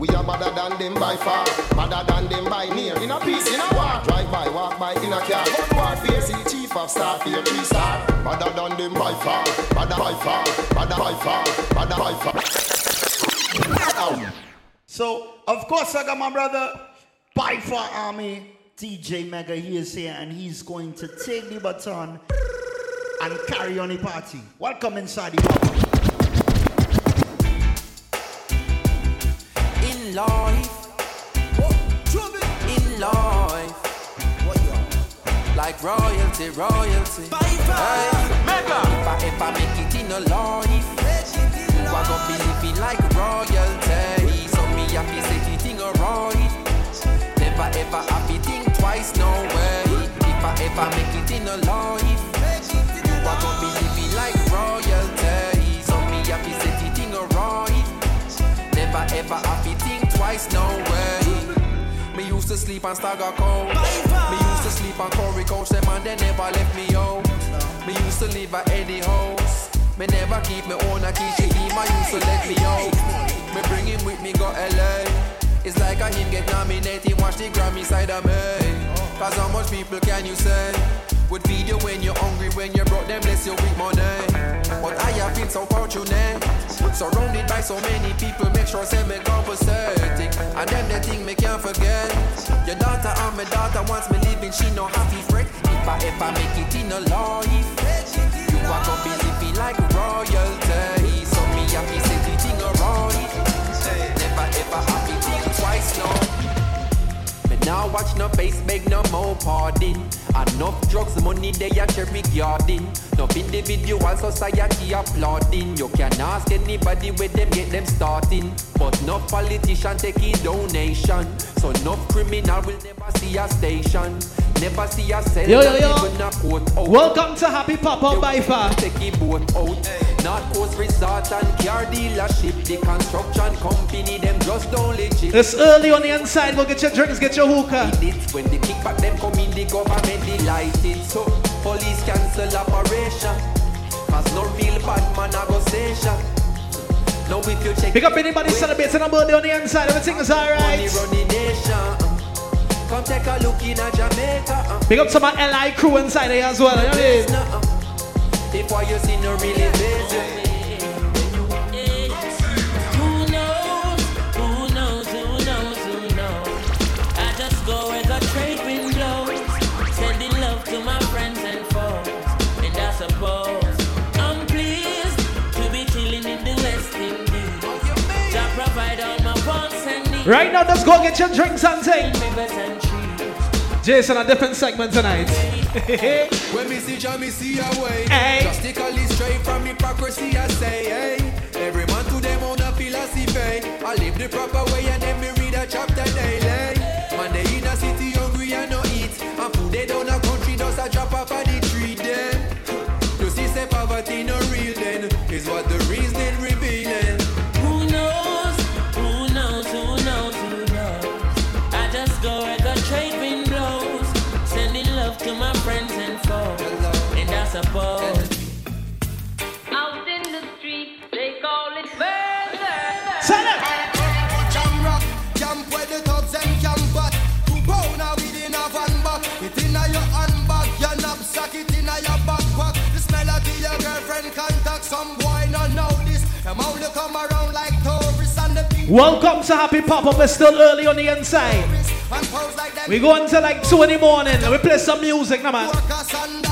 We are better than them by far, better than them by near. In a peace, in a war, drive by, walk by, in a car. Gun warfare, see chief of staff here, three star. Better than them by far, better by far, better by far, better by far. Um. So, of course, I got my brother, by far army, DJ Mega. He is here and he's going to take the baton and carry on the party. Welcome inside the party. In life, in life, like royalty, royalty. Hey, mega. If I ever make it in a life, you are gonna be living like royalty. So me happy say the thing alright. Never ever happy think twice, no way. If I ever make it in a life, you are gonna be living like royalty. Ever happy think twice, no way. Me used to sleep on Stagger Coast. Me used to sleep on Corey Coast. Them and they never left me out. Me used to live at Eddie House. Me never keep me own a key. She him, I used to let me out. Me bring him with me, go LA. It's like a him get nominated, watch the Grammy side of me. Cause how much people can you say? Would feed you when you're hungry, when you're broke, then bless you with money. But I have been so fortunate. Surrounded by so many people, make sure say me compensating. And then the thing me can't forget. Your daughter and my daughter wants me living, she no happy fret. If I ever make it in a life, you are gonna be living like royalty. So me happy say the thing alright. Never ever happy think twice, no. Me now watch no face, beg no more pardon. Enough drugs, money they a cherry garden. Enough individual society applauding. You can ask anybody where them get them starting. But no politician taking donation. So no criminal will never see a station. Never see a cell, Yo, yo, yo. even a out. Welcome to Happy Pop Up by Far. Take a boat out. North Coast Resort and car dealership. The construction company, them just don't legit. It's early on the inside. Go get your drinks, get your hookah. It when the kickback them come in, the government delighted. So police cancel operation. Cause no real bad man a go station. Now if you check Pick up anybody celebrating a birthday on the inside. Everything is alright. run the nation. Come take a look in a Jamaica. uh. Pick up some of my LI crew inside there as well. You know what I mean? If what you see no really. Right now, let's go get your drinks and thing. Rivers and trees. Jason, a different segment tonight. When me see Jah, me see a way. Hey. Drastically straight from hypocrisy, I say, hey. Every man to them own a philosophy. I live the proper way and then me read a chapter daily. Man, they in a city hungry and no eat. And food they down a country does a drop off of the tree then. You see, say poverty no real then. Is what the Welcome to Happy Pop Up. It's still early on the inside. and pose like them. We go until like 2 in the morning. We play some music, now man.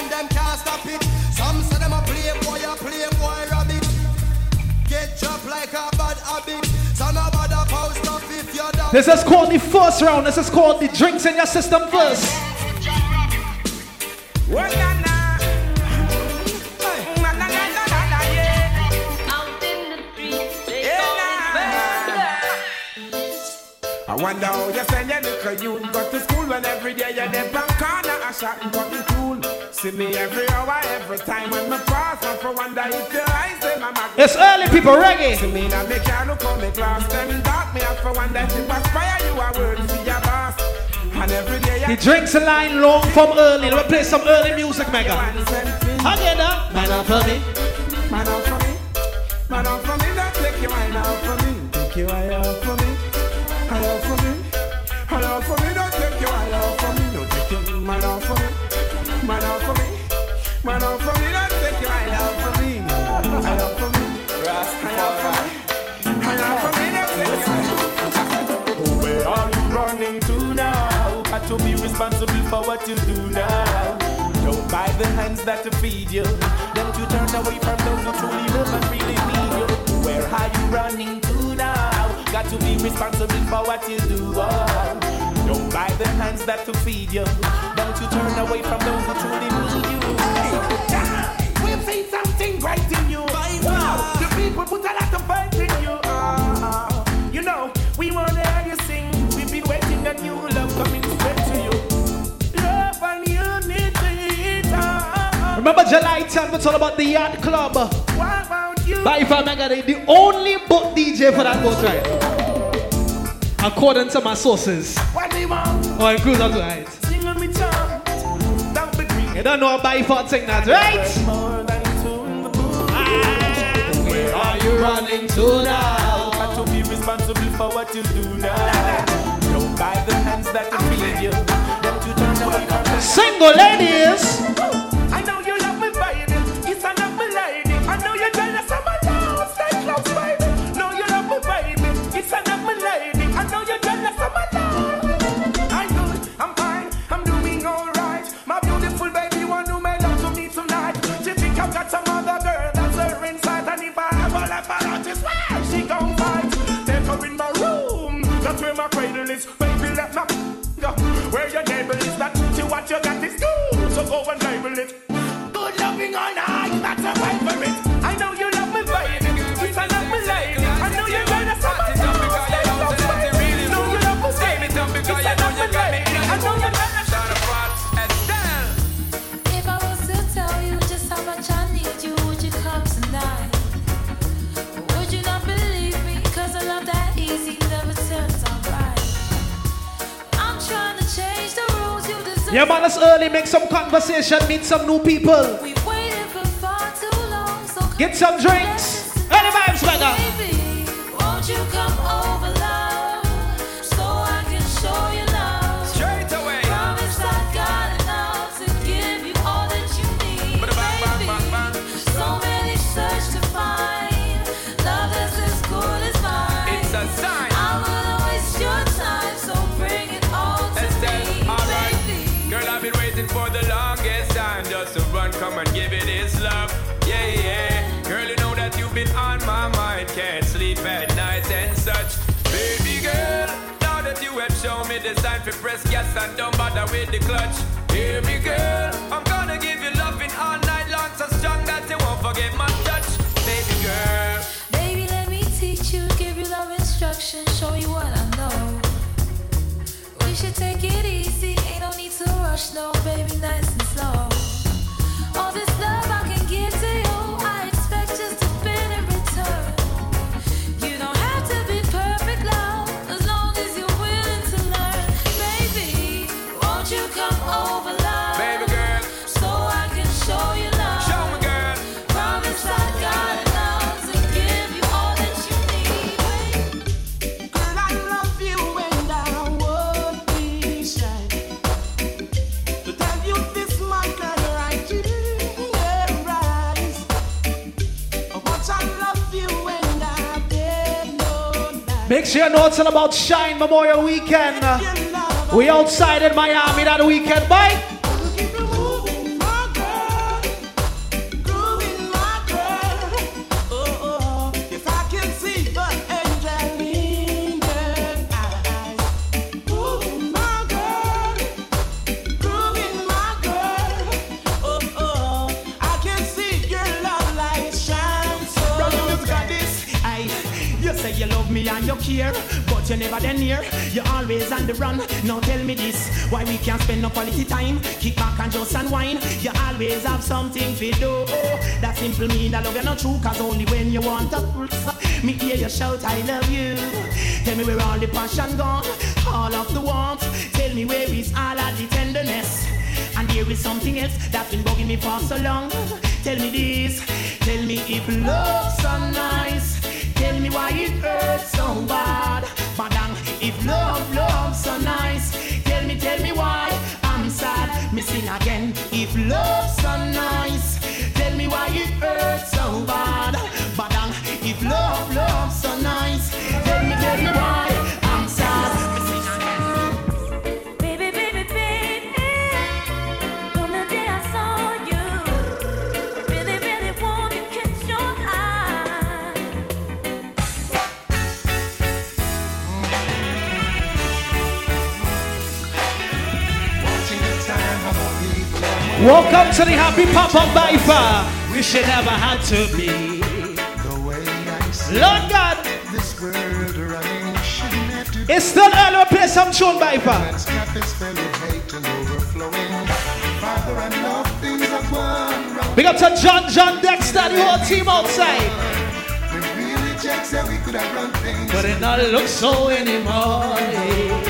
And them can't stop it Some say them a playboy a playboy rabbit Get dropped like a bad habit. Son of a post up if you're down. This is called the first round. This is called the drinks in your system first. Well, na, na. Na, na, na, na, na, na, yeah. Out in the street, they Yeah, call it nah. I wonder how you send your little youth Go to school when every day you're there Bank corner a shot and cut the tool See me every hour, every time when me pass, and for wonder if your eyes them I'm It's early, people, reggae. See me now, me can't look on me class, them dark me up for wonder if it aspire you a word for your boss. And every day The I drinks a line long from early. Let me play some early music, mega. Again, uh. Man up for me, man up for me, man up for me, don't take your mind off for me, take your eye off for me, eye off for me, for what you do now. Don't buy the hands that feed you. Don't you turn away from those who truly love and really need you. Where are you running to now? Got to be responsible for what you do. Oh. Don't buy the hands that to feed you. Don't you turn away from those who truly need you. We've seen something great in you. Wow. The people put a lot of Remember July 10th, it's all about the Yacht Club. what about you? By the- only book DJ for that boat ride. According to my sources. What do you want? Oh, and cruise out tonight. Sing on me tongue. Don't be green. You don't know by far thing that, right? More than two in the booth. Where are you running to now? Got to be responsible for what you do now. Don't buy the hands that to feed you. Don't you turn away from Single ladies. I know you Yeah, man, it's early. Make some conversation. Meet some new people. We've waited for far too long, so Get some drinks. Me the sign for press gas and don't bother with the clutch. Hear me, girl. I'm gonna give you loving all night long, so strong that you won't forget my touch. Baby girl. Baby, let me teach you, give you love instruction, show you what I know. We should take it easy, ain't no need to rush, no, baby, nice and slow. Sure you know it's all about Shine Memorial Weekend. We outside in Miami that weekend. Bye. can't spend no quality time. Kick back and just unwind. You always have something to do. That simple mean that love you're not true, cause only when you want to. Me hear you shout, I love you. Tell me where all the passion gone, all of the warmth. Tell me where is all of the tenderness. And there is something else that's been bugging me for so long. Tell me this, tell me if love's so nice. Tell me why it hurts so bad. Welcome to the Happy pop-up by far. We should never have to be the way I see Lord God. This world running It's still early. Play some tune, Bifa. Big up to John, John Dexter, the whole team outside. But it not look so anymore.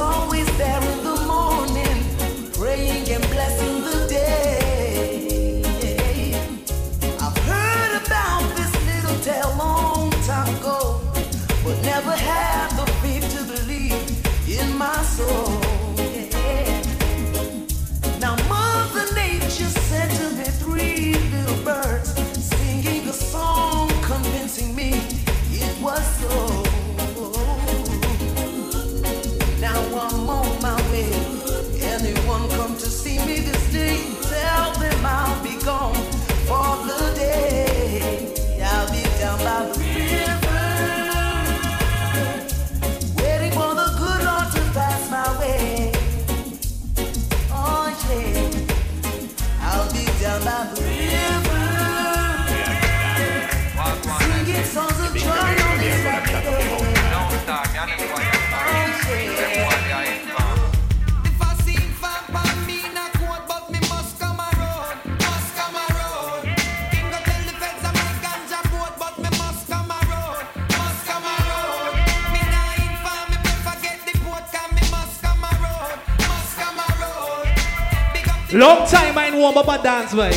always there. warm up a dance. Long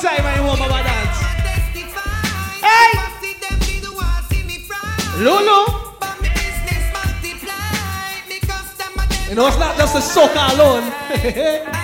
time I warm up a dance. Hey! Lulu! You know, it's not just a soccer alone.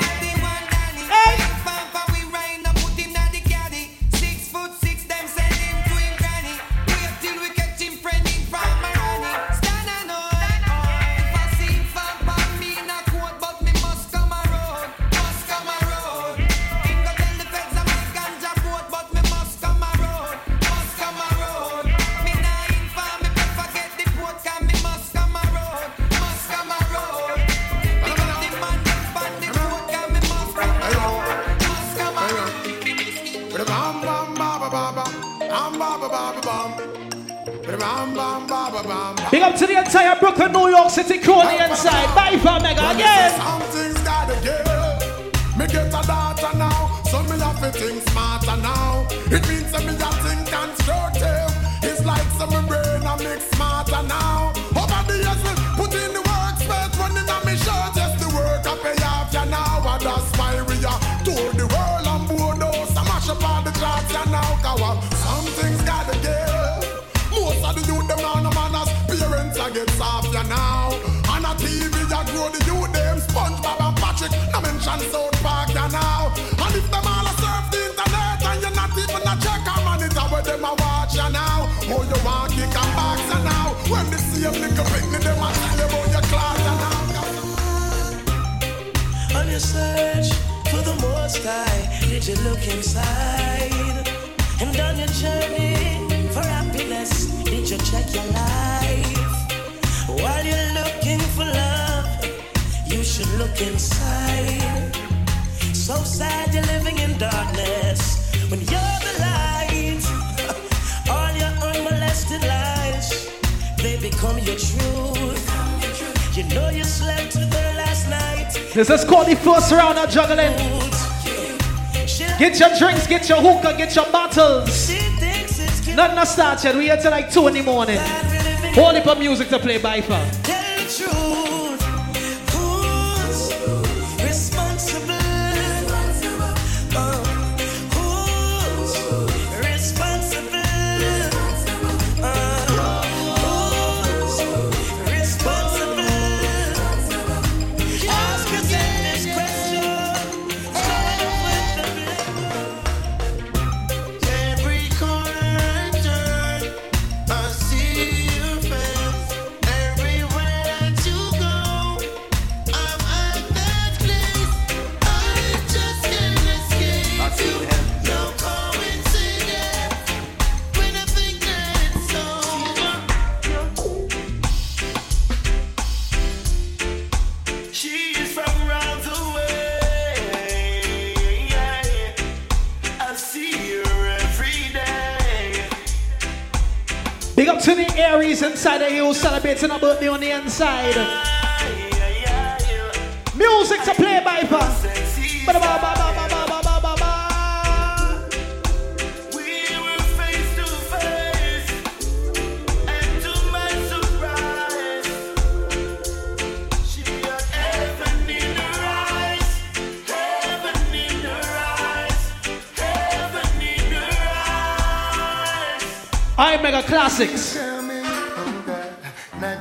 ya now. Oh you want kick and box ya now. When the same nigga picnic them a tell you about your class ya now. On your search for the most high, did you look inside? And on your journey for happiness, did you check your life? While you're looking for love, you should look inside. This is called the first round of juggling. Get your drinks, get your hookah, get your bottles. Nothing to start yet. We here till like 2 in the morning. Hold up music to play by far. The inside the hill celebrating a birthday on the inside. Music to play by. I Mega Classics.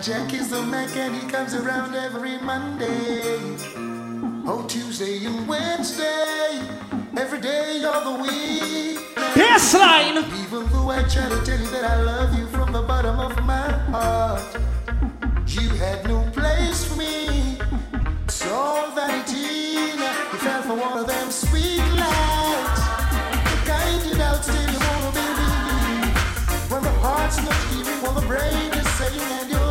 Now Jackie's the Mac and he comes around every Monday. Oh, Tuesday and Wednesday. Every day of the week. Baseline. Even though I try to tell you that I love you from the bottom of my heart, you had no place for me. It's all vanity. You fell for one of them sweet lights. You doubt still you wanna believe. When the heart's not while the brain is saying, and you're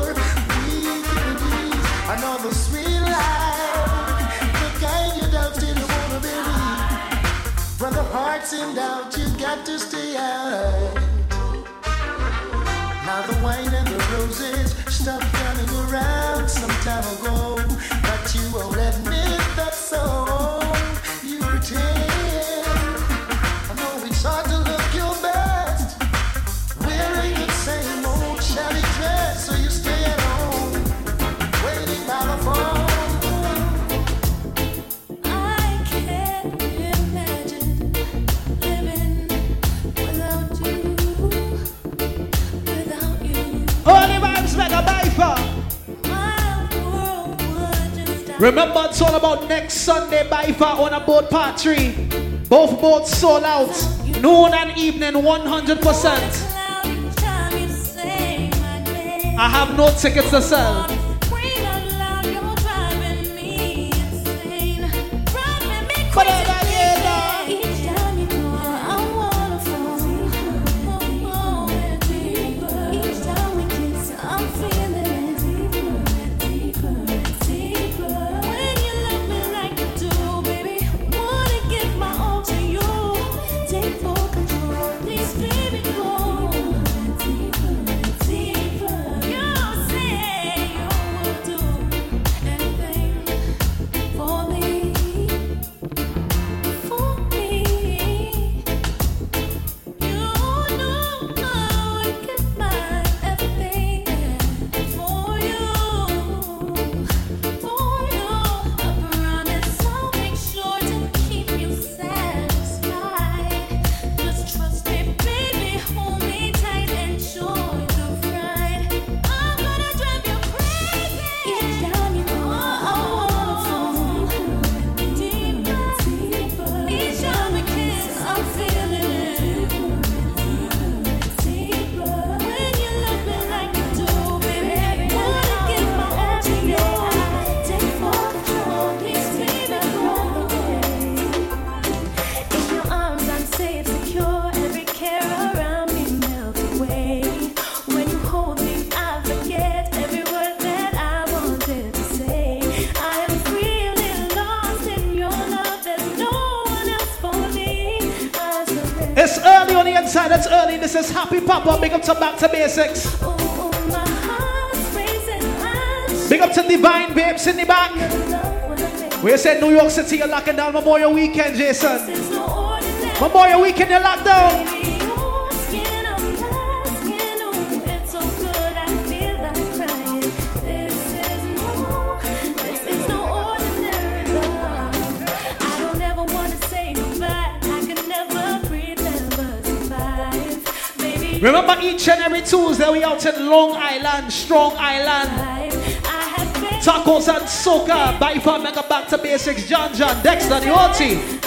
time ago, but you won't admit that so. Remember, it's all about next Sunday by far on a boat part three. Both boats sold out. Noon and evening, 100%. I have no tickets to sell. Big up to Divine Babes in the back. We said New York City, you're locking down Memorial Weekend, Jason. Memorial Weekend, you're locked down. Each and every Tuesday we out in Long Island, Strong Island. Tacos and soca, by far mega back to basics, John John, Dexter, the whole team.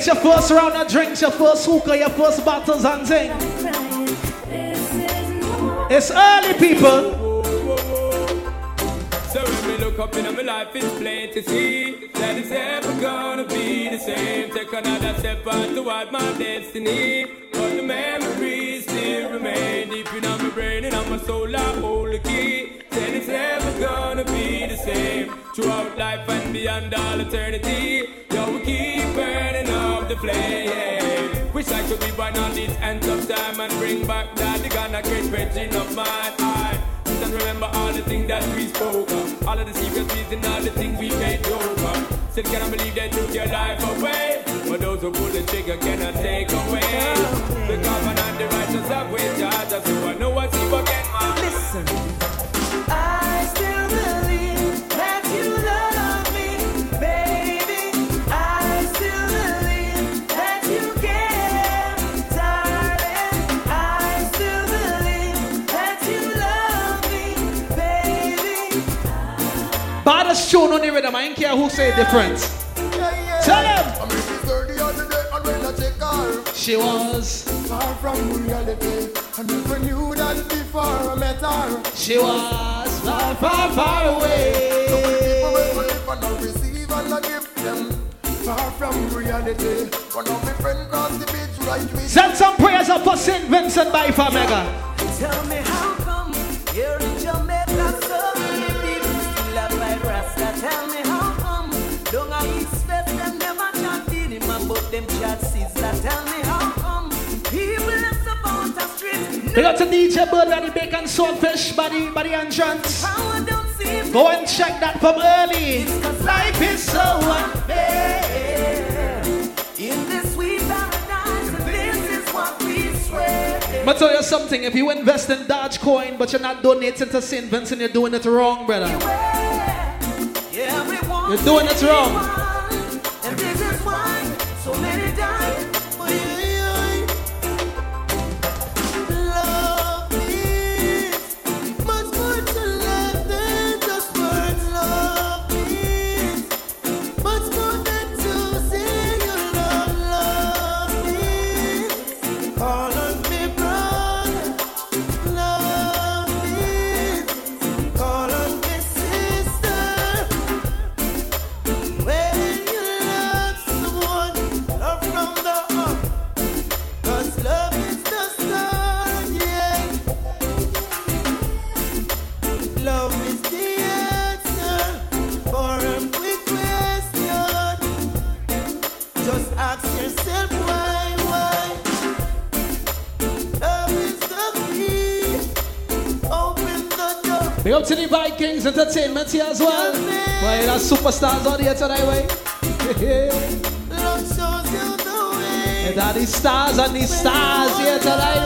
Get your first round of drinks, your first hookah, your first bottles and thing. It's early, people. So when me look up in my life, it's plain to see that it's ever gonna be the same. Take another step on toward my destiny, but the memories still remain deep in my brain and on my soul. I hold the key. Said it's never gonna be the same throughout life and beyond all eternity. Flame. Wish I could be born on this end of time and bring back that the Ghana great preaching of mine. I and remember all the things that we spoke of, all of the secret reasons, all the things we made of. Still cannot believe they took your life away, but those who pull the trigger cannot take away. The and the righteous have with charge, so I know I see again, man. Listen. I don't care who say different. Tell him. She was far from reality. I never knew that before I met her. She was far, far, far away. And I receive and give them far from reality. One of my friends crossed the beach right with Send some prayers up for St. Vincent by Famega. Tell me how Tell me how come don't I expect them never chat in him about them chat sister. Tell me how come people left about the street. Big up to DJ Bird and the bacon swordfish by the, by the. Go and check that from early. Life is so unfair. In this sweet paradise, this is what we swear. I'ma tell you something. If you invest in Dogecoin but you're not donating to St. Vincent, you're doing it wrong, brother. You're doing it wrong. Superstars out here tonight, way. Love shows you the way. And that is stars and the stars here tonight,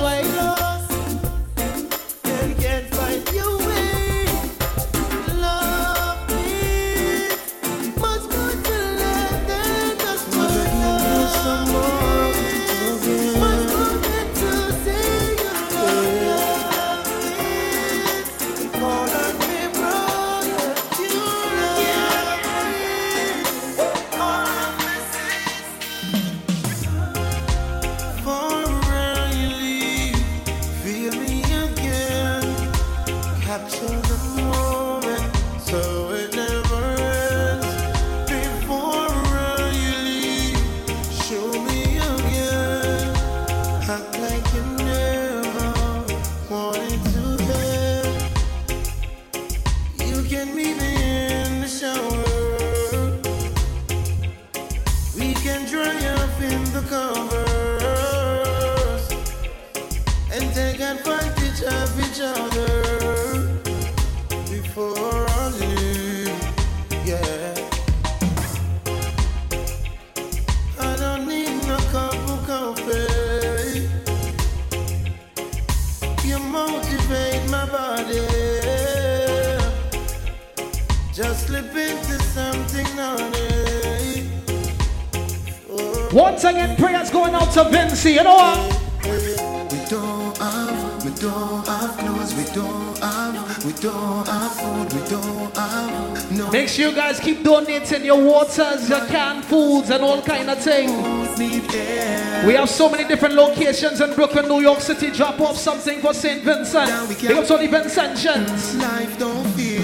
sure you guys keep donating your waters, your canned foods, and all kind of things. We have so many different locations in Brooklyn, New York City. Drop off something for St. Vincent. Big up to the Vincentians. Life don't fear.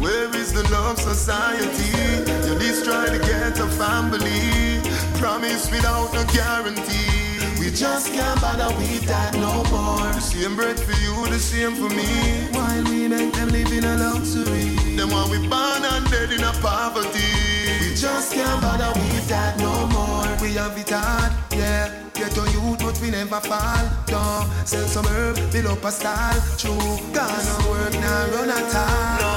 Where is the love society? You destroy to get a family. Promise without no guarantee. We just can't bother with that no more. The same bread for you, the same for me. While we make them live in a luxury. Them while we born and dead in a poverty. We just can't bother with that no more. We have it hard, yeah. Get to youth, but we never fall. Don't sell some herb, build up a style. True, gonna work now, run at all.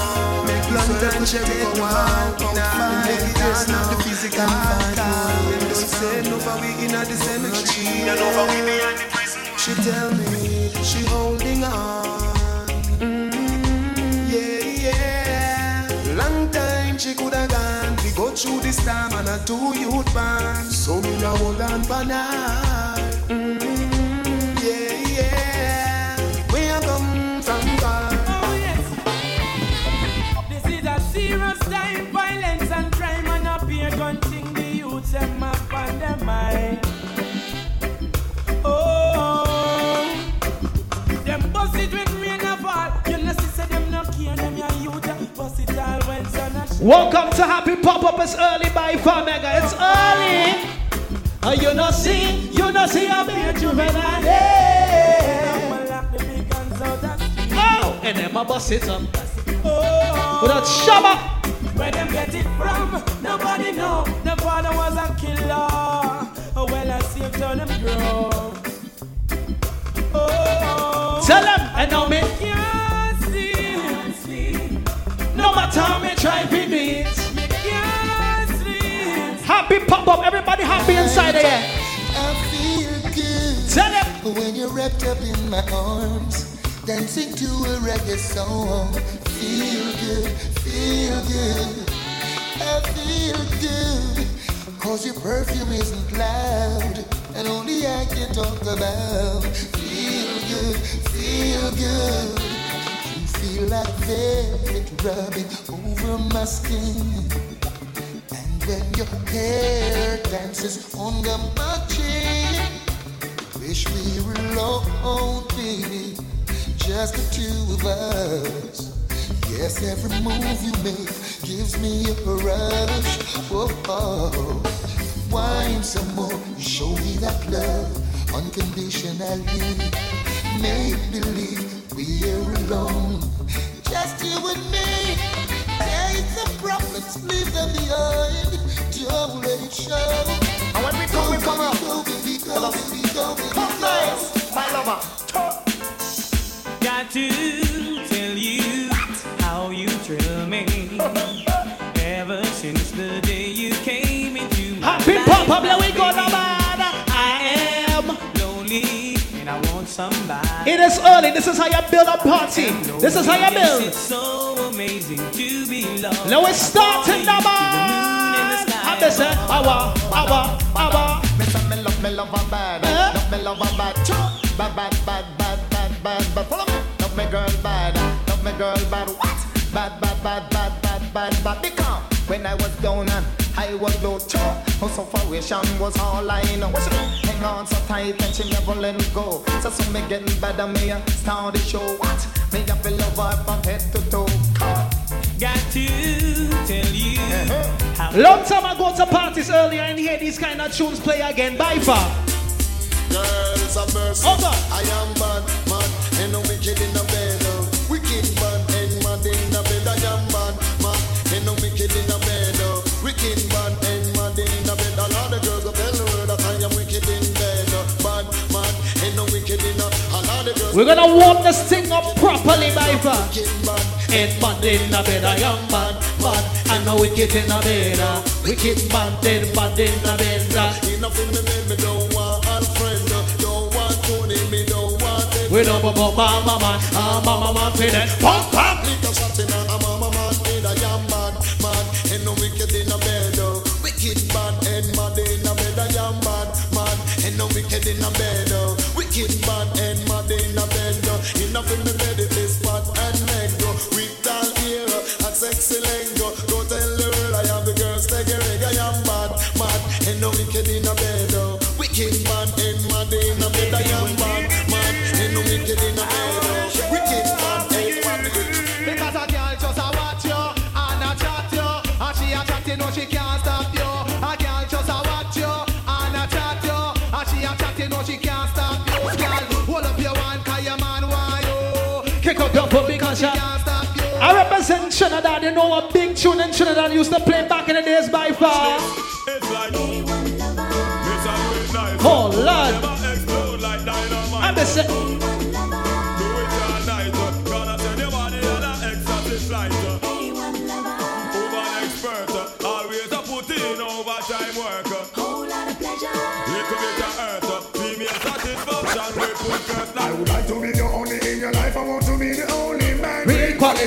Make London and cherry go wild. Now, make it just not the physical fight. Don't say no for we in the cemetery. Know for we behind the prison. She tell me she holding on. Mm, yeah, yeah. Long time she coulda gone. We go through this time and a two youth band. So me now hold on for now. Welcome to Happy Pop Up. It's early by far mega. It's early. Uh, you not see, you not see a bit juvenile. Oh, and then my bust it up. Oh, With that shabba. Where them get it from? Nobody know. The father was a killer. Oh, well, I see him turn them grow. Oh, Tell them, and now me. Can't see. No matter how me try to beat. Happy Pop Up. Everybody happy inside of here. I feel good. Tell them. When you're wrapped up in my arms, dancing to a reggae song. Feel good, feel good. I feel good. Cause your perfume isn't loud, and only I can talk about. Feel good, feel good. Feel like velvet rubbing over my skin. And when your hair dances under my chin. Wish we were alone, baby, just the two of us. Yes, every move you make gives me a rush. Whoa, oh. wine some more, show me that love unconditionally. Make believe we're alone, just you and me. There is a problems, leave them behind. Don't let it show. And when we come, we come up. Go, baby, go, baby, go, baby, Come nice, my lover. Got to tell you how you thrill me. Ever since the day you came into my Happy life, Pop somebody. It is early. This is how you build a party. This is how you build. It's so amazing to be loved. Now we're starting now, man. I'm the say, awa, awa, awa. Me say me love me love her bad, love me love her bad, bad bad bad bad bad bad bad. Follow me, love me girl bad, love me girl bad. What? Bad bad bad bad bad bad bad. Because when I was down and I was low, her sufferation was all I know. What she? Hang on so tight and she never let me go. So so me getting better, me a start the show. What? Me a feel love her from head to toe. Got to tell you uh-huh. how Long time I go to parties earlier and hear these kind of tunes play again. By far. Girls of mercy, Over. I am bad, man, and no wicked in the bed. Wicked man, We're gonna warm this thing up properly, my friend. Head man in a bed, a young man, man. I know wicked in a bed, a wicked man, dead man in a bed. a. Enough in the bed, me don't want Alfred, don't want Tony, me don't want Ted. We don't want mama man, ah mama man, for that. Pump, pump. Little shot in a mama man, in a yam man, man. Ain't no wicked in a bed, oh. Wicked man, head man in a bed, a man, man. Ain't no wicked in a bed, know a big tune in Trinidad used to play back in the days by far. It's like It's a great. Oh Lord, Never explode like. I'm the say, Do it all night. Gonna send your body on an exotic flight. Over an expert. Always a put in. Little bit of earth. Female satisfaction. We put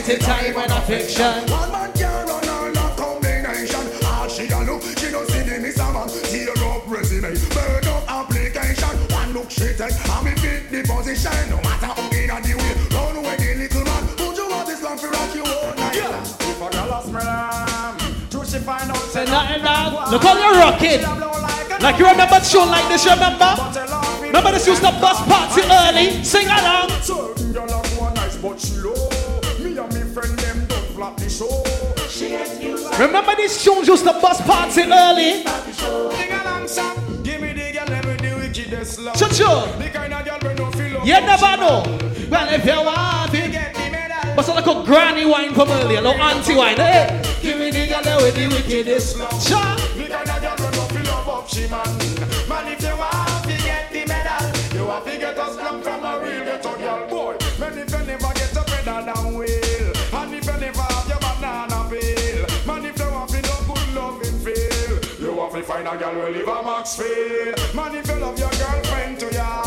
quality time and affection. One man can run all that combination. All she a look, she don't see the miss a man. Tear up resume, burn up application. One look she take, and me fit the position. No matter how in a the way, run away the little man. Would you want this long for rock you all night? long? If a girl a smell am, do she find out Say nothing wrong. Look how you're rocking. Like you remember tune like this, remember? Remember this used to bust party early? Sing along. Remember these tunes used to bust party early? Sing along, son. Give me the girl, let me the wickedest love. Chuchu. The kind of girl we no feel love. You never know. Well, if you want it. Get the medal. But so like a granny wine from earlier, no auntie wine. Hey, give me the girl with the wickedest. Cha. The kind of girl we no feel love up she man. Man, if you want to get the medal, you have to get slum from a girl who live a. Man, if you love your girlfriend to ya.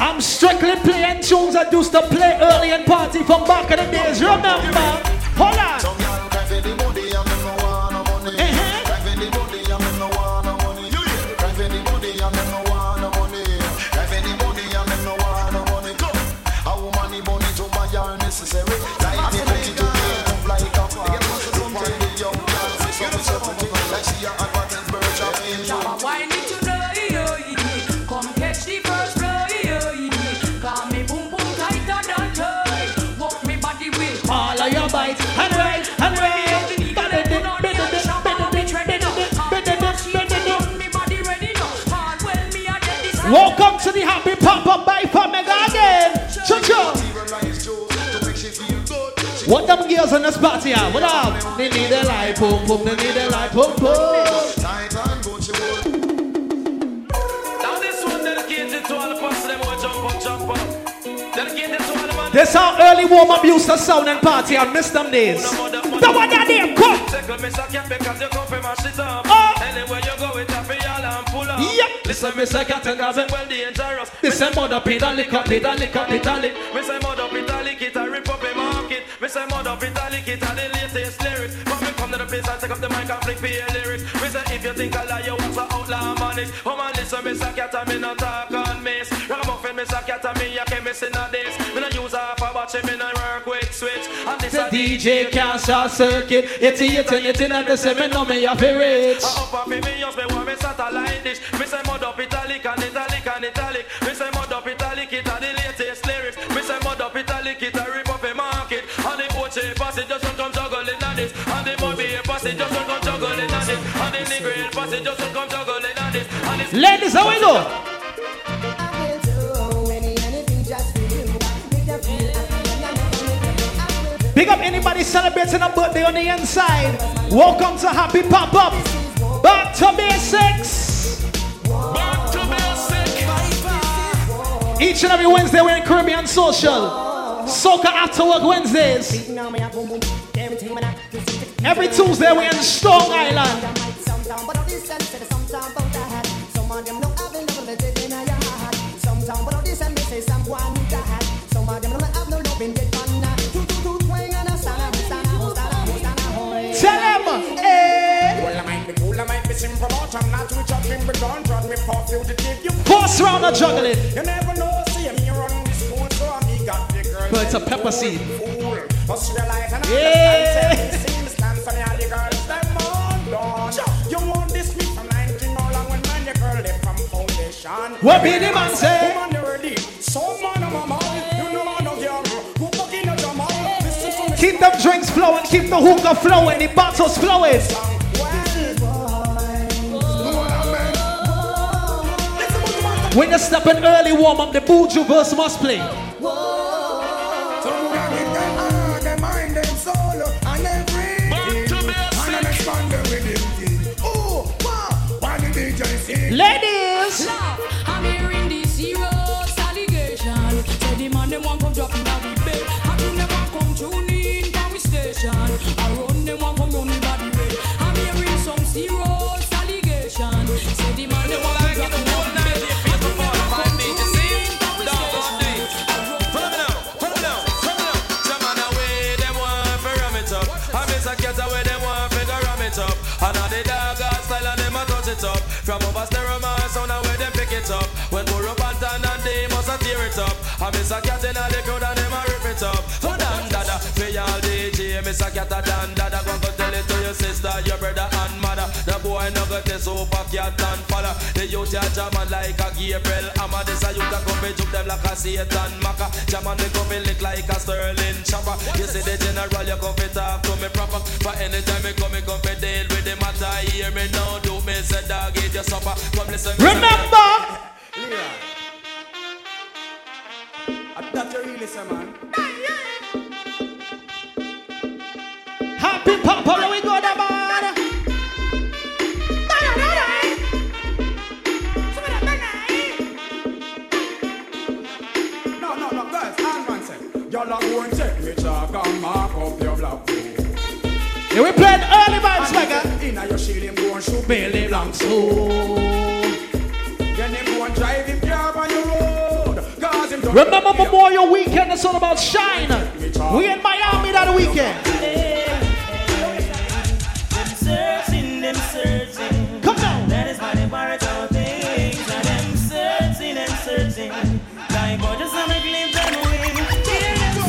I'm strictly playing tunes I used to play early in party from back in the days. Remember? Hold on. The happy pop up by Famega again. Chuchu. Even like it's Joe to make she feel good. What them girls on this party are? What up? They need a light, boom, boom, they need a light, boom, boom. Tight and good she. Now this one dedicated to all the pussy them who jump up, jump up. Dedicated to all the man. This how early warm up used to sound and party. I miss them days. The one that name, come. Listen, me say cat and gabbing well dangerous. This say mother pedal, lick up, lick up, lick. Me say mud up italic, it a rip up a market. Me say mud up italic, it a the latest lyrics. But me come to the place and take up the mic and flick for your lyrics. Me say if you think I lie, you want to outlaw man it. Oh man, listen, me say cat and me no talk on miss. Ragamuffin, me say cat and me a chemist in a this. Me no use half a watch, me no work with switch. And this The a DJ can't short circuit. It's hitting, it's in, and they say me know uh, me have to reach. I up off me use me want me satellite dish. Me say mud up italic and italic and italic. Me say mud up italic, it a the latest lyrics. Me say mud up italic, it a rip up a market. And the Oche passage just don't come juggling on this. And the Mobi passage just don't come juggling on this. And the Negril passage just don't come juggling on this. Ladies, how we do? Up anybody celebrating a birthday on the inside. Welcome to Happy Pop Up. Back to basics. Back to basic. Each and every Wednesday we're in Caribbean Social. Soca After Work Wednesdays. Every Tuesday we're in Strong Island. Tell be cool, I might be simple, but I'm not too juggling, but don't trust me for fugitive. You Force round of juggling. You never know, see me run this school, so I me got the girl. But it's a pepper seed. Fool, must realize and Yeah. understand. See me stand for me, all the girls, them on. You want this from 19 no long when man, your girl left from foundation. What be the man say? Woman, you ready? So man, I'm a man, you know man, no girl. Who fuck in a Jamal? Listen to me. Keep them drinks flowing, keep the hookah flowing, the bottles flowing. When you step in early warm up, the Buju verse must play. So I miss a cat in a the crowd and them a rip it up. Oh, for dan dada, for y'all DJ, miss a cat a dan dada. Go go tell it to your sister, your brother and mother. The boy no got this over cat and father. The youth ya jamming like a Gabriel Amma. This a youth a come be juke them like a Satan Maka. Jamming they come be lick like a Sterling chopper. You see the general, you come be talk to me proper. But anytime me come, me come be deal with the matter. Hear me now, do me say dog eat your supper. Come listen. Remember! That you really say, man. Happy Papa, where we go, the man? No, no, no, guys, hang on a sec. Y'all are going to check me chalk and mark up your block. Yeah, we playing early vibes, mega. Inna your shield, him go and shoot Billy Blanco. Then him go and drive him car on your road. Cause him don't Remember Memorial Weekend, it's all about shine. We in Miami that weekend. Them searching, them searching. Come on. That is why they borrowed all things. Now them searching and searching. Like gorgeous on a glimpse and a them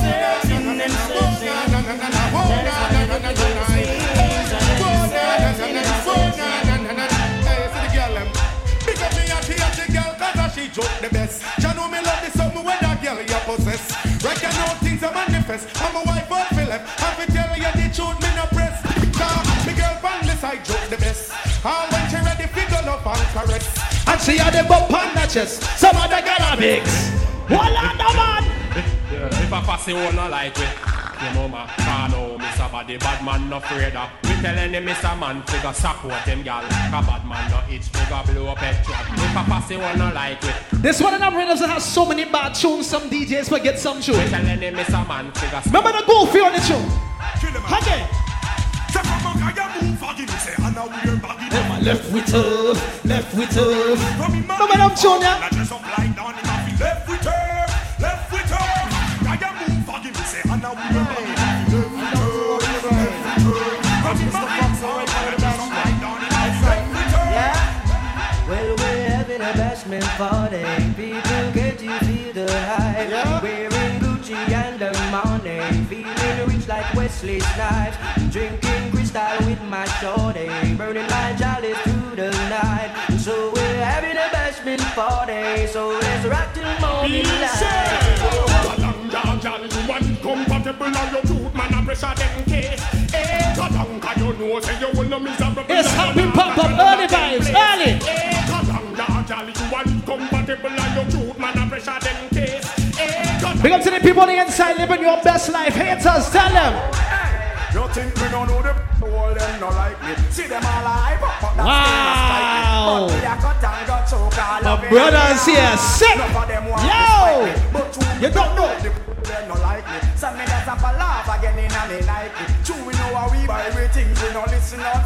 searching, them searching. That is why they look at things. Now them searching and searching. Hey, see the girl them. Big me and she and the girl 'cause a she joke the best. She know me love the possess. Right know things are manifest. I'm a wife of Philip. I'm fi tell you the truth, me no press. Nah, me girl from the side joke the best. And when she ready, fi go up and caress. And she had the bump on the chest. Some of the girl are big. Voila, the man. If a fussy one no like it, your mama can't know Mr. Body bad man no afraid of. We telling him Mr. Man figure support him gal. A bad man no itch figure blow up head trap. If a fussy one no like it, This one in our that has so many bad tunes, some DJs forget some we tunes. telling him Mr. Man figure. Remember the Goofy on the tune? Again. Oh, left with tough, left with tough. Remember them tune, rich like Wesley Snipes. Drinking crystal with my shorty. Burning my jollies through the night. So we're having a bashment party. So let's rock till morning light. Compatible on your truth, man, I pressure them case. Eh, Katanka, you know, say you will not miserable. It's happy pop up, early vibes, early. Eh, Katanga, Jolly, you want compatible on your truth, man, I pressure them case. Big up to the people on the inside living your best life. Haters, tell them. You think we don't know them? All them not like me. See them alive, but that's Wow. But we a cut and got choke all My brothers here, sick. None of them want Yo. You don't know. Them no like me. Send me that up a laugh again in a me Nike. True, we know how we buy we things, we no listen up.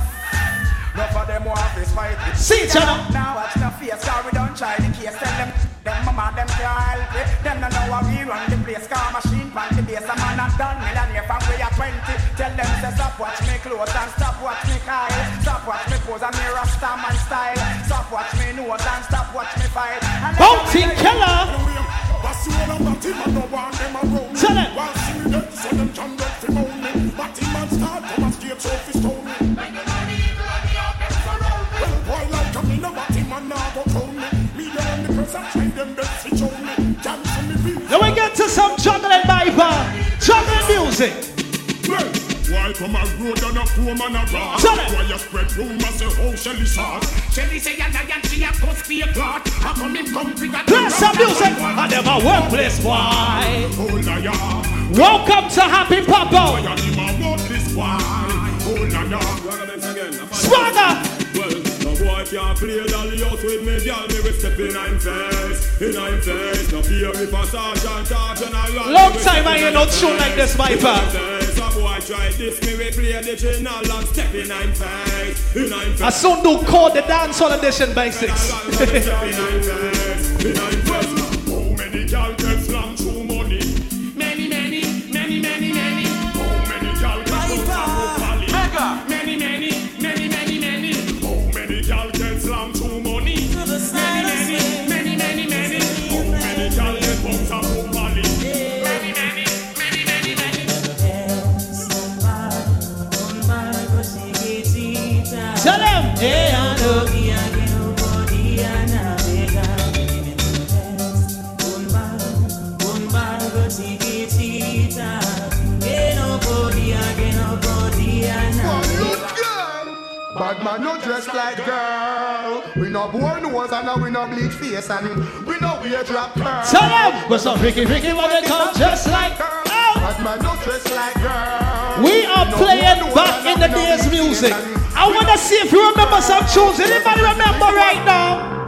Enough of them want to fight it. See each other. Now watch the face, we don't try the case. Tell them, them mama, them can't help it. Them don't know how we run the place. Car machine, pan the base. A man a done millionaire from we are 20. Tell them, say, stop watch me clothes and stop watch me Kyle. Stop watch me pose and me rasta man style. Stop watch me nose and stop watch me fight. Bounty killer. Tell them. While see me so them can get fi moan me. Batty man start come and skate so fi stone me. Now we get to some juggling viper. Juggling music. Well, Why come a road and a poor man a rock? Tell it. Why you spread rumors say how Shelly sauce? Shelly say a lion, she a cuss be a clot. How come him come with a Play some music. And them a workplace boy. Oh liar. Welcome to Happy Papa. Why him a worthless boy? Oh liar. Swagger. Can't play dolly out with me, girl. Me will step in I'm face, in I'm face. No fear if a sergeant or general. Long time I hear no tune like this, Viper. Boy try this, me will play the general and step in I'm face, in I'm face. I soon do call the dancehall edition basics. Man no dress like girl. We no born nose and we no bleach face and we no wear drop curl. Tell them. What's up, Ricky? Ricky, when they come just like. Bad man no dress like girl. We are playing born back in the days music. I want to see if you remember some tunes. Anybody remember right now?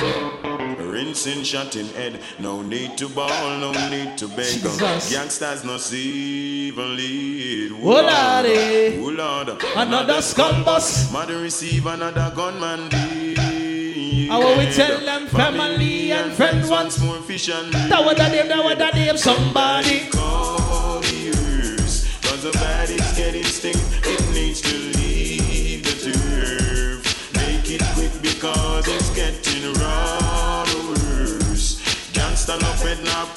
Rinsing, shutting head, no need to ball, no need to beg. Gangsters no see even lead. Oh, Lordy. Oh, Lord. Another skull bus. Mother receive another gunman deed. And when we tell them family and friends once more fish and That was the name, that was the name, somebody. call the earth. Cause the bad is getting stink, it needs to leave the turf. Make it quick because it's getting raw worse. Gangsta no fed no powder,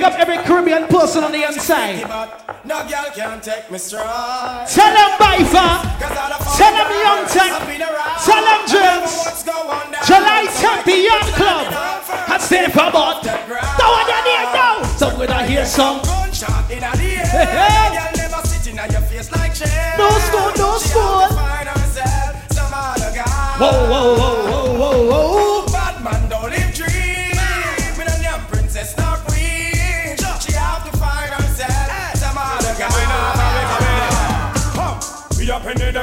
Big up every Caribbean person on the inside. No girl can take me strong. Tell them Bifa. Tell them Young Tech. Tell them James. July 10th, the Young Club. I stay for about. Don't want to hear now. So when I hear some. Gunshot in the air. Hey, hey. Girl never sitting on your face like chair. No school, no school. have to find herself some other guy. Whoa, whoa, whoa, whoa,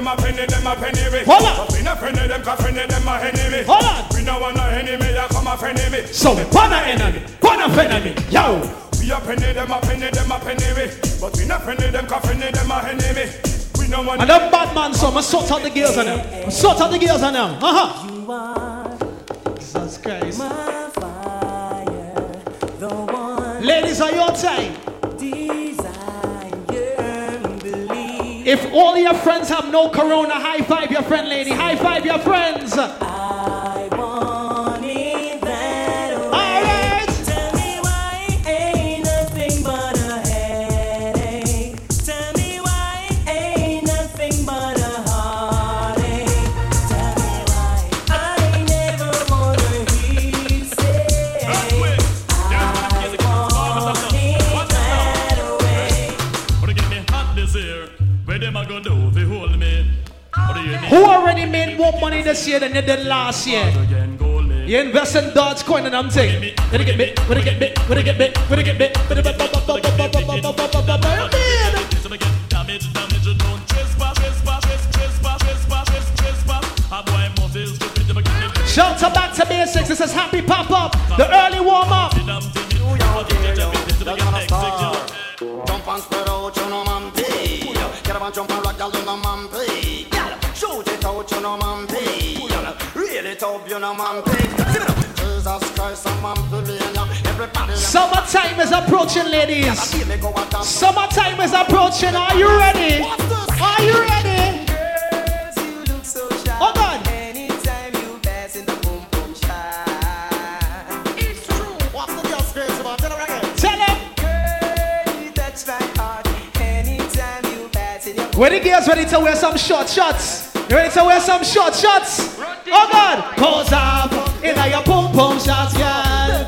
them a penny them a penny me. Hold on. We not penny them 'cause penny them a enemy. Hold on. We no want no enemy, ya come a friend me. So, one enemy, one enemy. Yo. We a penny them a penny them a penny me. But we not penny them 'cause penny them a enemy. We no want And them bad man, so I sort out the girls on them. Sort out the girls on them. Uh huh. Jesus Christ. Ladies, are your time. If all your friends have no corona, high five your friend, lady. High five your friends. Money this year than you did last year? You invest in Dogecoin and I'm saying, when it get big, when it get big, when it get big, when it get big, when it get big, when it get big, when it back to basics. This is happy pop up, the early warm up. Up, you know, man, pay. See me now. Jesus Christ, I'm man. Everybody, Summertime is approaching, ladies. Summertime is approaching. Are you ready? Are you ready? Oh God. Anytime you pass in the boom boom. It's true. What's the girl's face about? Tell her again. Tell them. You touch my heart. Anytime you pass in your Where the girls ready to wear some short shots? You ready to wear some short shots? Oh God. Pose up in your pum pum shots, girl.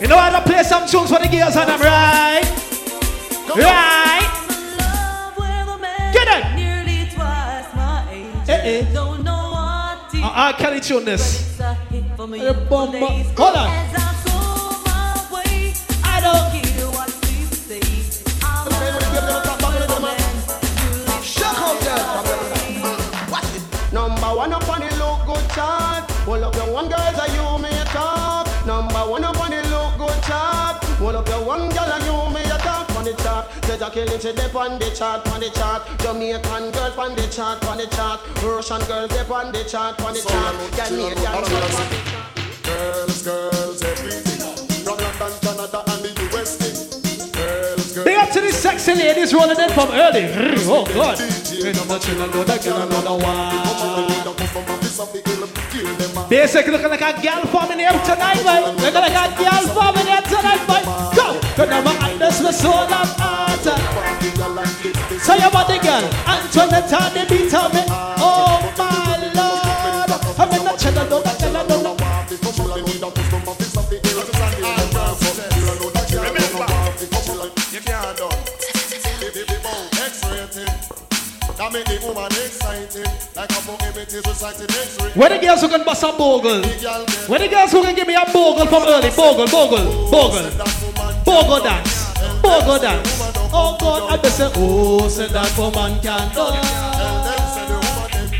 You know how to play some tunes for the girls on them, right? Right. Get it. Nearly twice my age. Eh, eh. Don't know what to Uh, uh, tune this. It's a chart. Said you killing on the chart, on the chart. Jamaican girls on the chart, on the chart. Russian girls dip on the chart, on the chart. Canadian girls on the chart. Girls, girls, everything. From London, Canada, and the USA. Girls, girls. Big up to these sexy ladies rolling in from early. Oh God. Basically looking like a girl forming here tonight, boy. Looking like a girl forming here tonight, boy. Go. Cause never understand my soul of girls who can bust a bogle? Where the girls who can give me a bogle from early? Bogle, bogle, bogle. Bogle dance. Bogle dance. Oh God, I just say, oh, say that woman can dance.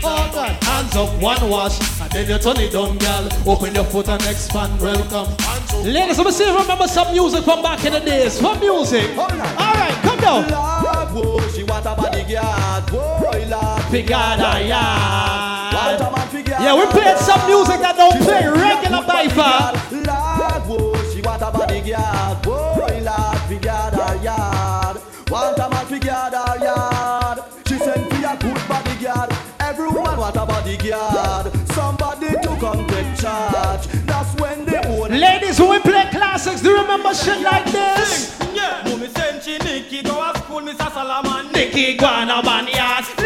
Oh God, hands up, one wash, and then you turn it down, girl. Open your foot and expand, welcome. Ladies, let me see remember some music from back in the days. From music. All right, come down. Lord, whoa, she want a. Boy, Lord, Figada, yeah. Want a man figure. Yeah, we played some music that don't play regular by far. Lord, whoa, she want a bodyguard. Boy, Lord, figure her yard. Want a man figure her yard. She sent for a good bodyguard. Every woman want a bodyguard. Somebody to come take charge. That's when they own. Ladies, when we play classics, do you remember shit like this? Yeah, Mummy send she Nikki go to school, Mr. Salaman. Nicky Guana Man, yes, Lord.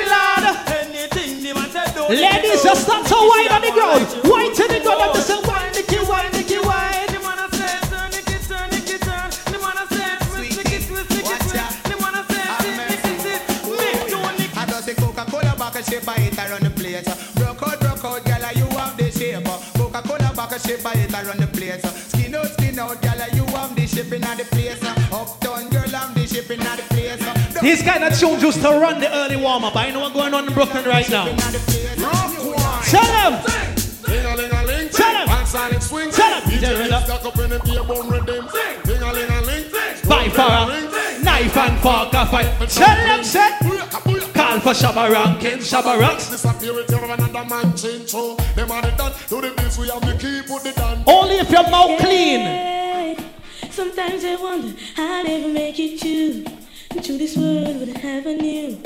Ladies, just start to wine on the ground. Wine to the ground and just say, wine, Nicky, wine, Nicky, wine. The man a say, turn, Nikki, turn, Nikki, turn. The man a say, twist, Nikki, twist, Nikki, twist. The man a say, sit, Nikki, sit. Make two, Nikki. I just say Coca-Cola back and shape by it around the place. Broke out, broke out, girl, you have the shape. Coca-Cola back and shape by it around the place. Skin out, skin out, girl, you have the shape in the place. Uptown, girl, I'm the shape in the place. These kind of tunes used to run the early warm up. I know what's going on in Brooklyn right now. Tell them. Ding-a-ling-a-ling. Tell them. One silent swing. Tell them. DJ Ring stuck up in the beer bone rhythm. Ding-a-ling-a-ling. By for a knife and fork a fight. Tell them, say. Call for Shabba Rankin, Shabba Ranks. Disappearance of another man change so Them are the done To the bills we have to keep with the done Only if your mouth clean. Yeah. Sometimes I wonder how I ever make it to to this world would have a new.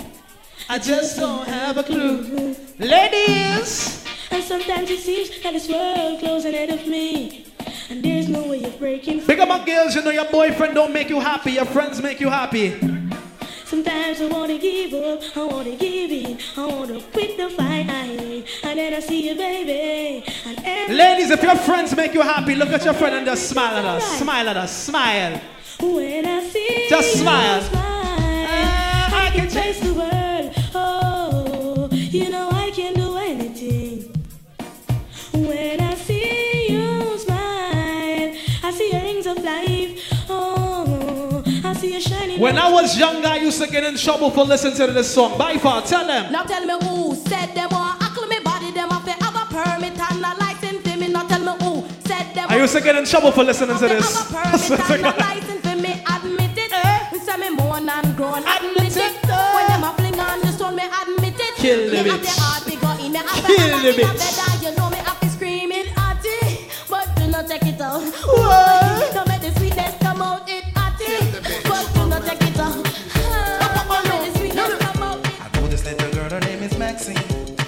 I just don't have a clue. Ladies! And sometimes it seems that this world closing ahead of me. And there's no way of breaking Big up my girls, you know your boyfriend don't make you happy, your friends make you happy. Sometimes I wanna give up, I wanna give in, I wanna quit the fight. And then I see you, baby. And Ladies, if your friends make you happy, look at your friend and just smile at us. Smile at us. Smile. when I see Just can the. Oh, you know I can do anything. When I see you smile, I see your oh, shining. When I was younger, I used to get in trouble for listening to this song. By far, tell them. Now tell me who said them or I me body them up have a permit and a license for me. Now tell me who said them. I used to get in trouble for listening to this. the Kill heart the in a bitch. bed, You know me have to scream it, auntie, but do not take it out. Whoa. Don't make the sweetness come out, it auntie, but do not take it out. Don't make the sweetness come out. I know this little girl, her name is Maxine.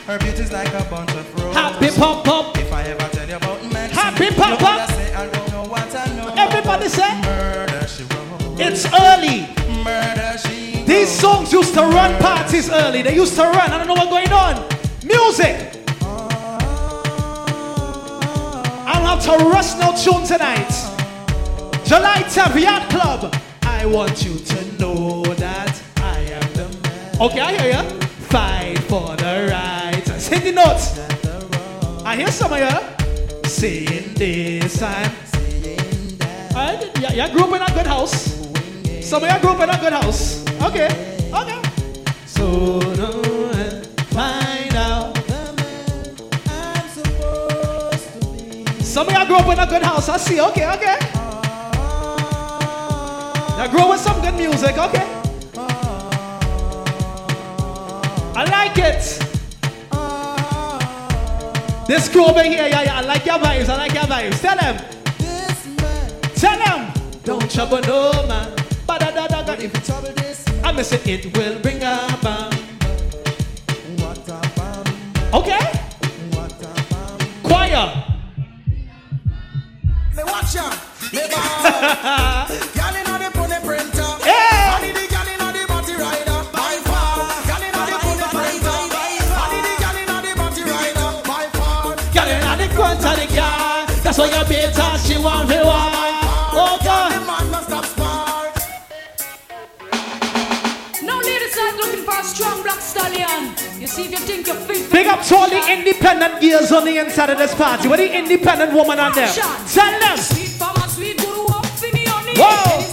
Her beauty's like a bunch of roses. Happy pop pop. If I ever tell you about Maxine, Happy pop you pop. woulda say, I don't know what I know. Everybody say. Murder, she wrote. It's early. Murder, she These songs used to run parties early. They used to run. I don't know what's going on. Music. To rush tune tonight. July 10th, Yacht Club. I want you to know that I am the man. Okay, I hear you. Fight for the right. Hit the notes. I hear some of you saying this and Alright, yeah, yeah, grew up in a good house. Some of you grew up in a good house. Okay, okay. So no, Some of y'all grew up in a good house. I see. Okay, okay. Grew up with some good music. Okay. I like it. This crew over here, yeah, yeah. I like your vibes. I like your vibes. Tell them. Tell them. Don't trouble no man. Ba-da-da-da-da. If you trouble this, I miss it. It will bring a bam. Okay. Choir. Watch ya, me ball. Girl inna the pony printer. Yeah. The girl inna the body rider. By far. Girl inna the pony printer. The girl inna the body rider. By far. Girl the front of the car. That's why you beat her. She want me why. Big up to all the independent girls on the inside of this party. Where the independent woman on there? Tell them. Whoa.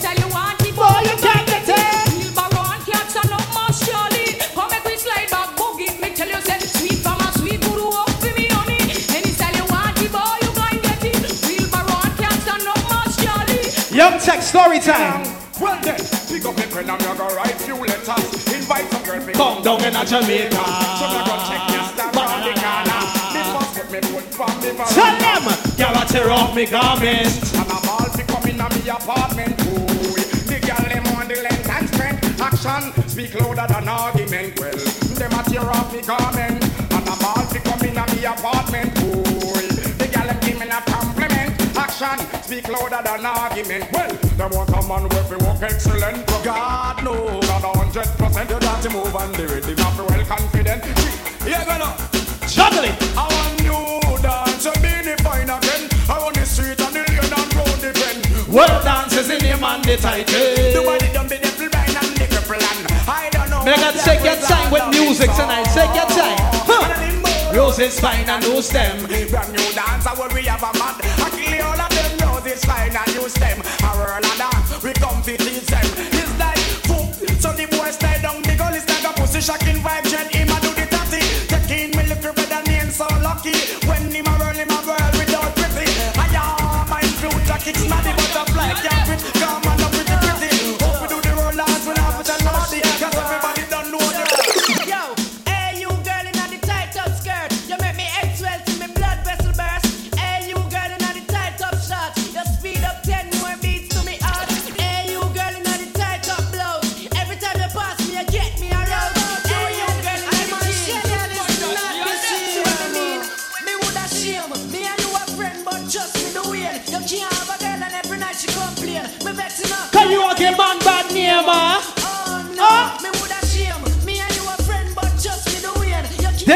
Young Tech story time. Well then, pick up the pen and me go write few letters. Invite some girl Come down in a Jamaica. So me go check your star on the corner. Me must put me foot from the veranda. Tell them. Girl, I tear off me garment. And I'm all fi come in a me apartment. Ooh, the girl them on the length and strength. Action speak louder than argument. Well, them a tear off me garment. And I'm all fi come in a me apartment. Ooh, Action speak louder than argument. Well, them want a man where fi walk excellent. But God no, God a hundred percent. You got to move and the rhythm have to well confident. Yeah, gonna juggle it. I want you dance and be the fine again. I want the street and the lane and round the bend. World dances in him and the title. The body done be the full blind and the cripple and I don't know. Me I gotta take your time with music tonight. Take your time. Huh. Roses fine and no stem. Brand new dance, I will we have a man. Them and use them. A whirl and dance, we come to teach them. It's like food, so the boy stay down. The girl is like a pussy shocking vibe. Jen him a do the tatty. Taking me little brother name so lucky.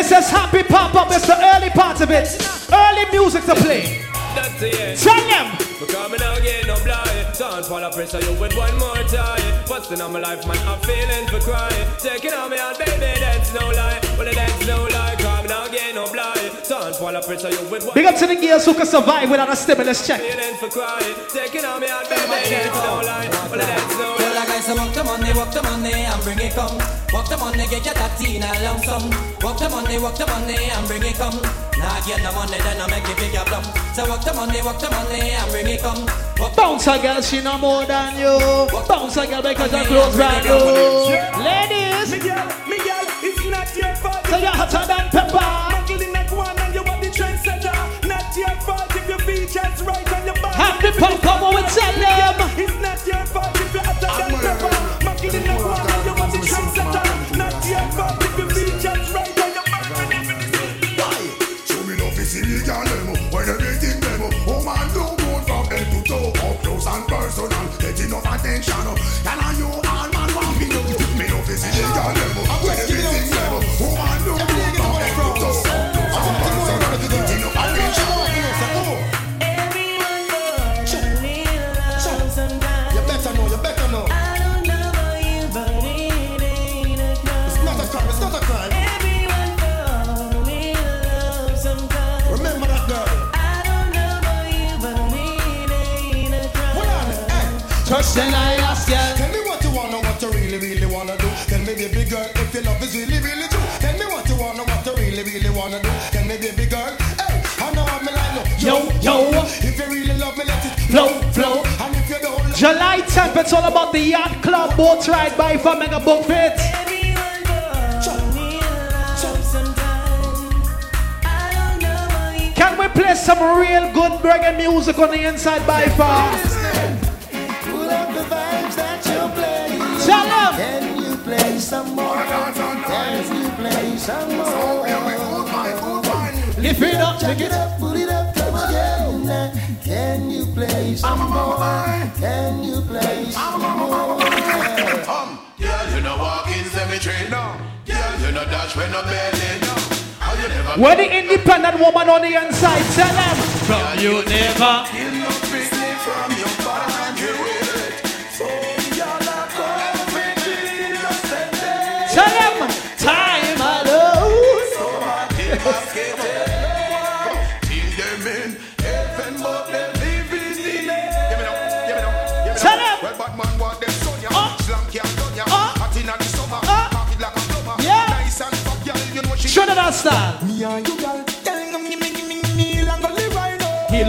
This is happy pop up. It's the early part of it. Early music to play. That's it. Tell them. Because me now get no blind. Don't fall up pressure you with one more time. On my life, man, I'm feeling for crying. Taking on me out, baby, that's no lie. Well, that's no lie. Cause me now get no blind. Don't fall up pressure you with one Big up to the girls who can survive without a stimulus check. feeling for crying. Taking on me out, baby, that's no lie. Well, that's no Tell a up to man money, walk the money and bring it come. Walk the money, get your tatina lump sum. Walk the money, walk the money and bring it come. Nah, get the money, then I make it big up. So walk the money, walk the money and bring it come. Walk Bounce a girl, she no more than you. Bounce a girl because her clothes brand new. Ladies, Me girl, me girl, it's not your fault. So you're hotter than pepper. Muggle in one and you are the trendsetter. Not your fault if your features right and your body. Happy pop, come on, we tell them. July 10th, it's all about the Yacht Club boat ride by for Mega Book Fit. Can we play some real good reggae music on the inside by far? Pull up the vibes that you play. Tell 'em. Can you play some more? Can you play some more? Lift it up, Check it up, pull it up, come again. Can you play some more? Can you play some more? Um, girl, you know walk in cemetery, no. Girl, you know dash when no belly, no. How you never We're the independent woman on the inside. Tell them. From you never.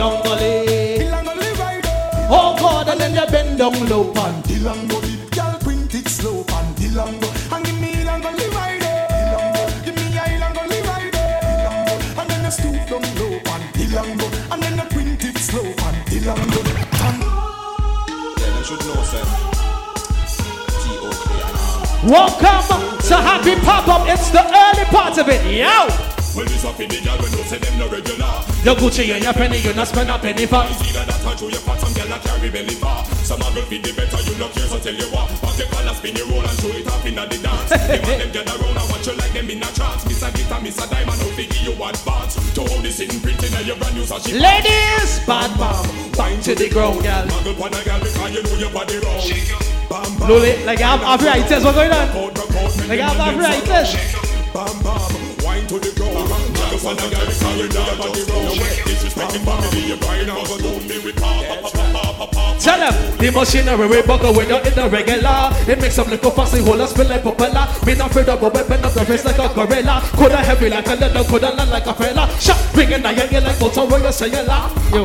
Right now. Hilongole. Long gonna live right now. Oh God, and then you bend down low pan. Dilango, girl, print it slow and Dilango, and give me Dilango, live right there. Give me a Dilango, right there. And then you stoop down low and Dilango, and then you print it slow and Dilango. And Yeah, should know, sir. Welcome to Happy Pop Up. It's the early part of it. Yo! Well, this up in the girl, we know say them no regular. Your Gucci and your penny, you not spend a penny for. It's either that or show your fat, some girl a carry belly far. Some a girl feed the better, you not care, so tell you what. Pop your collar, spin your roll and show it up in the dance. Them and them gather round and watch you like them in a trance. Miss a glitter, miss a diamond, no figure you advance. To hold this in printing and your brand new sashi. Ladies, bad mom, wine to the ground, girl. Muggle pon a girl because you know your body round. Bam bam. Luli, like I have arthritis, what's going on? Like I have arthritis. Bam bam. Wine to the ground. A girl because you know your body round. Disrespecting family, you crying out, but don't be with pop. Tell them the machinery we buckle when you're in the regular. It makes some little fussy hole and spill like propeller. Me not afraid of a weapon up the face like a gorilla. Coulda heavy like a leather, coulda land like a fella. Shot ringing now you like motor when you say you laugh. Yo,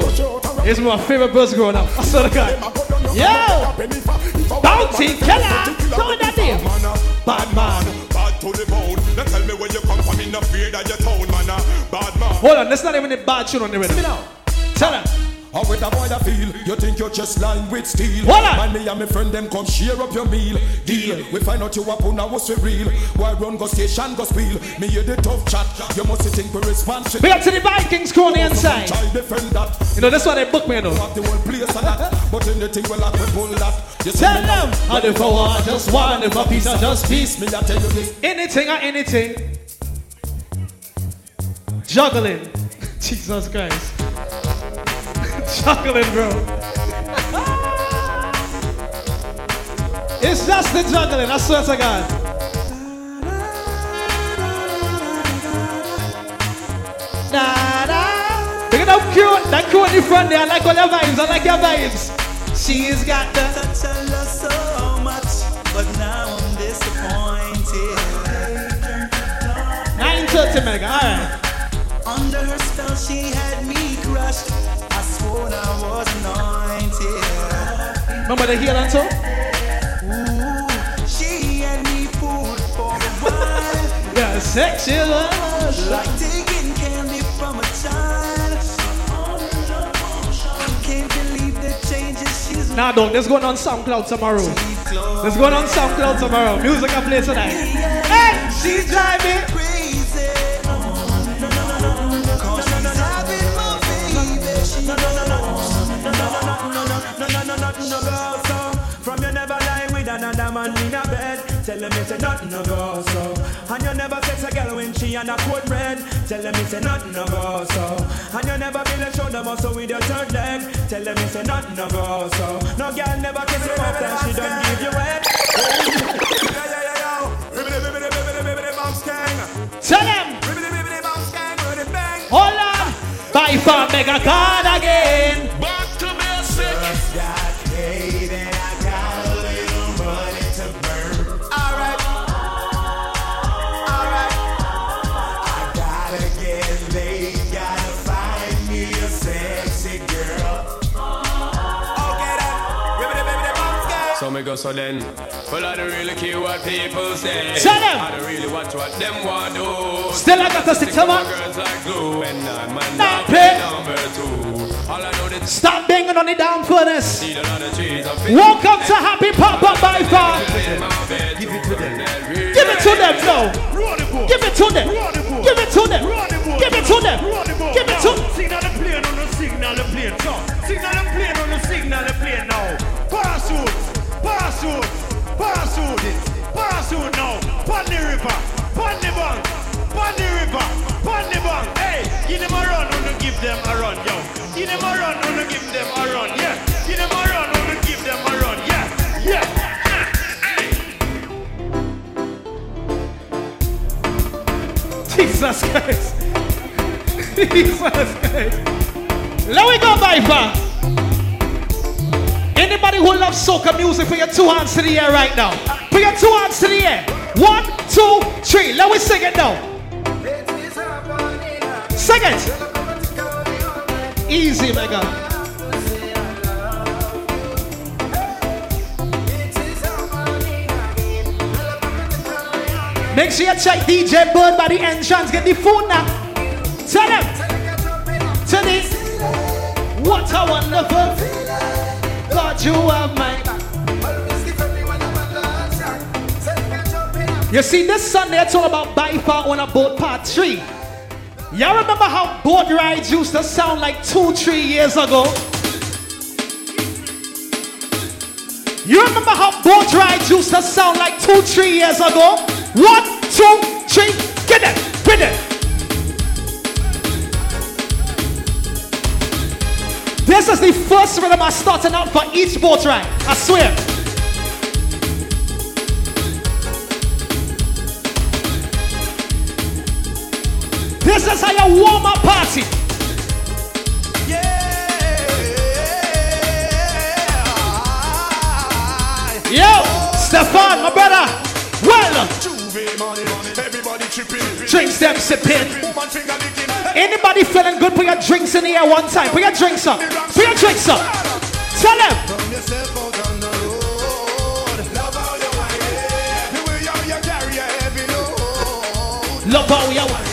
it's my favorite buzz growing up. I swear to God. Yo, bounty killer. Come that name. Bad man, bad to the bone. Now tell me where you come from in the fear that your town, man. Bad man. Hold on, that's not even a bad tune on the rhythm. Tell them. How with a boy that feel You think you're just lined with steel Hold on. Man, me and my friend them come share up your meal Deal We find out you up on our was real Why run go station go spiel Me hear the tough chat You must think we responsible Big up to the Vikings crew on the inside. Try defend that You know, that's why they book me, you know. Have the whole place and that But in the thing we like we pull that You see Tell me now? them. And if I want just one, if a piece I just peace. Me I tell you this Anything or anything. Juggling. Jesus Christ. juggling, bro. it's just the juggling, I swear to God. Look at how cute, that cute in front there. I like all your vibes, I like your vibes. She's got the touch I love so much, but now I'm disappointed. 9 30 mega, alright. Under her spell, she had me crushed. I swore I was anointed. Remember the heel and toe? Ooh, she had me food for a while. Yeah, sexy love. Like taking candy from a child. I can't believe the changes she's Nah, dog, this going on SoundCloud tomorrow. This going on SoundCloud tomorrow. Music I play tonight. Hey, she's driving. Man in a bed. Tell them it's a nothing no go so. And you never sex a girl when she on a cold red. Tell them it's a nothing no go so. And you never feel a shoulder muscle with your third leg. Tell them it's a nothing no go so. No girl never kiss you after she don't give you head. Tell them. Hold on. By far, mega card again. So me go so then. Well, I don't really care what people say. Tell them. I don't really watch what them want do. Still I got to stick to my my- girls like glue, and I'm a Not not play. number two. All I know that Stop banging on the down furnace. need a lot of cheese. I feel Welcome to Happy Pop Up by Far. in my bed. Give it to them. Give it to them, no. Give it to them. Give it to them. Give it to them. Give it to them. Signal the plane on the signal the plane. Signal the plane parachute, parachute now. Pon the river, pon the bank, pon the river, pon the bank. Hey, give them a run, wanna give them a run, yo. Give them a run, wanna give them a run, yeah. Give them a run, wanna give them a run, yeah, yeah. Jesus Christ. Jesus Christ. Let we go, Viper. Anybody who loves soca music, put your two hands to the air right now. Put your two hands to the air. One, two, three. Let me sing it now. Sing it. Easy, mega. Make sure you check DJ Bird by the entrance. Get the food now. Tell them. Tell me. What a wonderful You have mine. You see, this Sunday it's all about by far on a boat part three. Y'all remember how boat rides used to sound like two, three years ago? You remember how boat rides used to sound like two, three years ago? One, two, three, get it, get it. This is the first rhythm I'm starting out for each boat ride. I swear. This is how you warm up party. Yeah. Yo, Stefan, my brother. Well, drinks them sipping. Anybody feeling good? Put your drinks in the air one time. Put your drinks up. Put your drinks up. Tell them. Love how you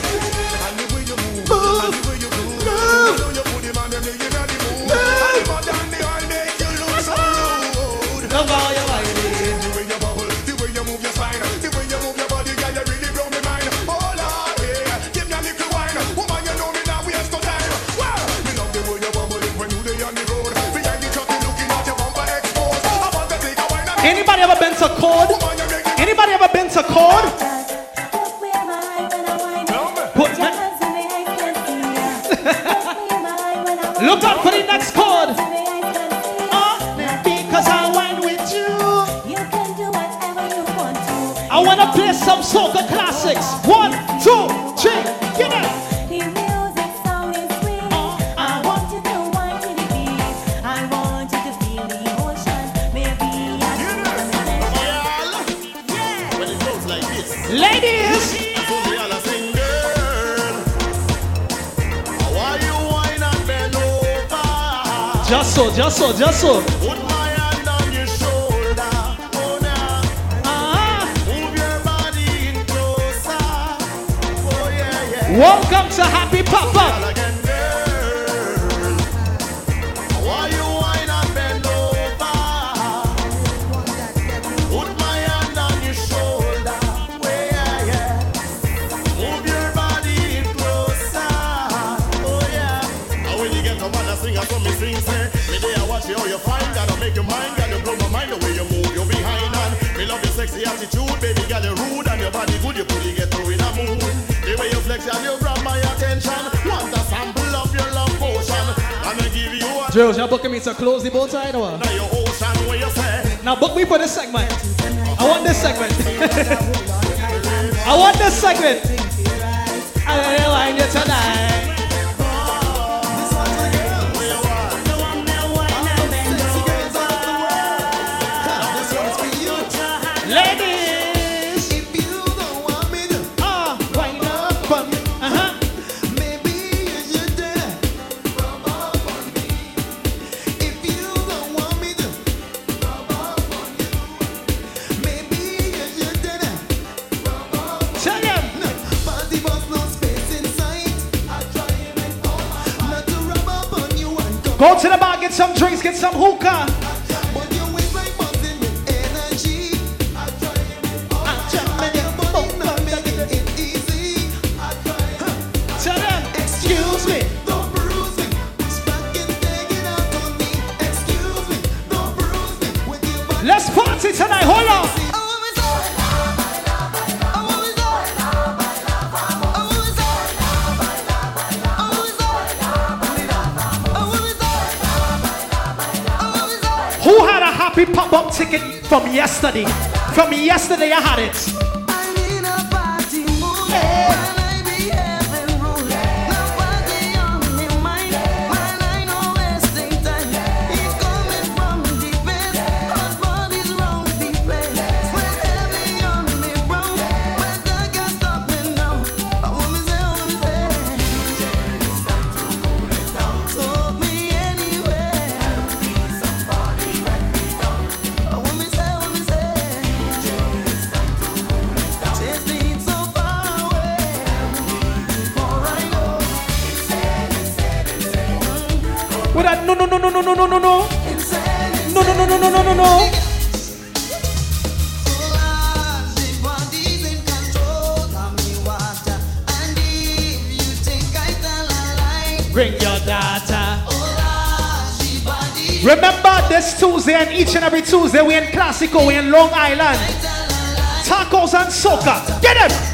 pop up ticket from yesterday. From yesterday, I had it. no, no, no, no, no. No, no, no, no, no, no, no, no. Bring your daughter. Remember this Tuesday and each and every Tuesday we in Classico, we in Long Island. Tacos and soca. Get it!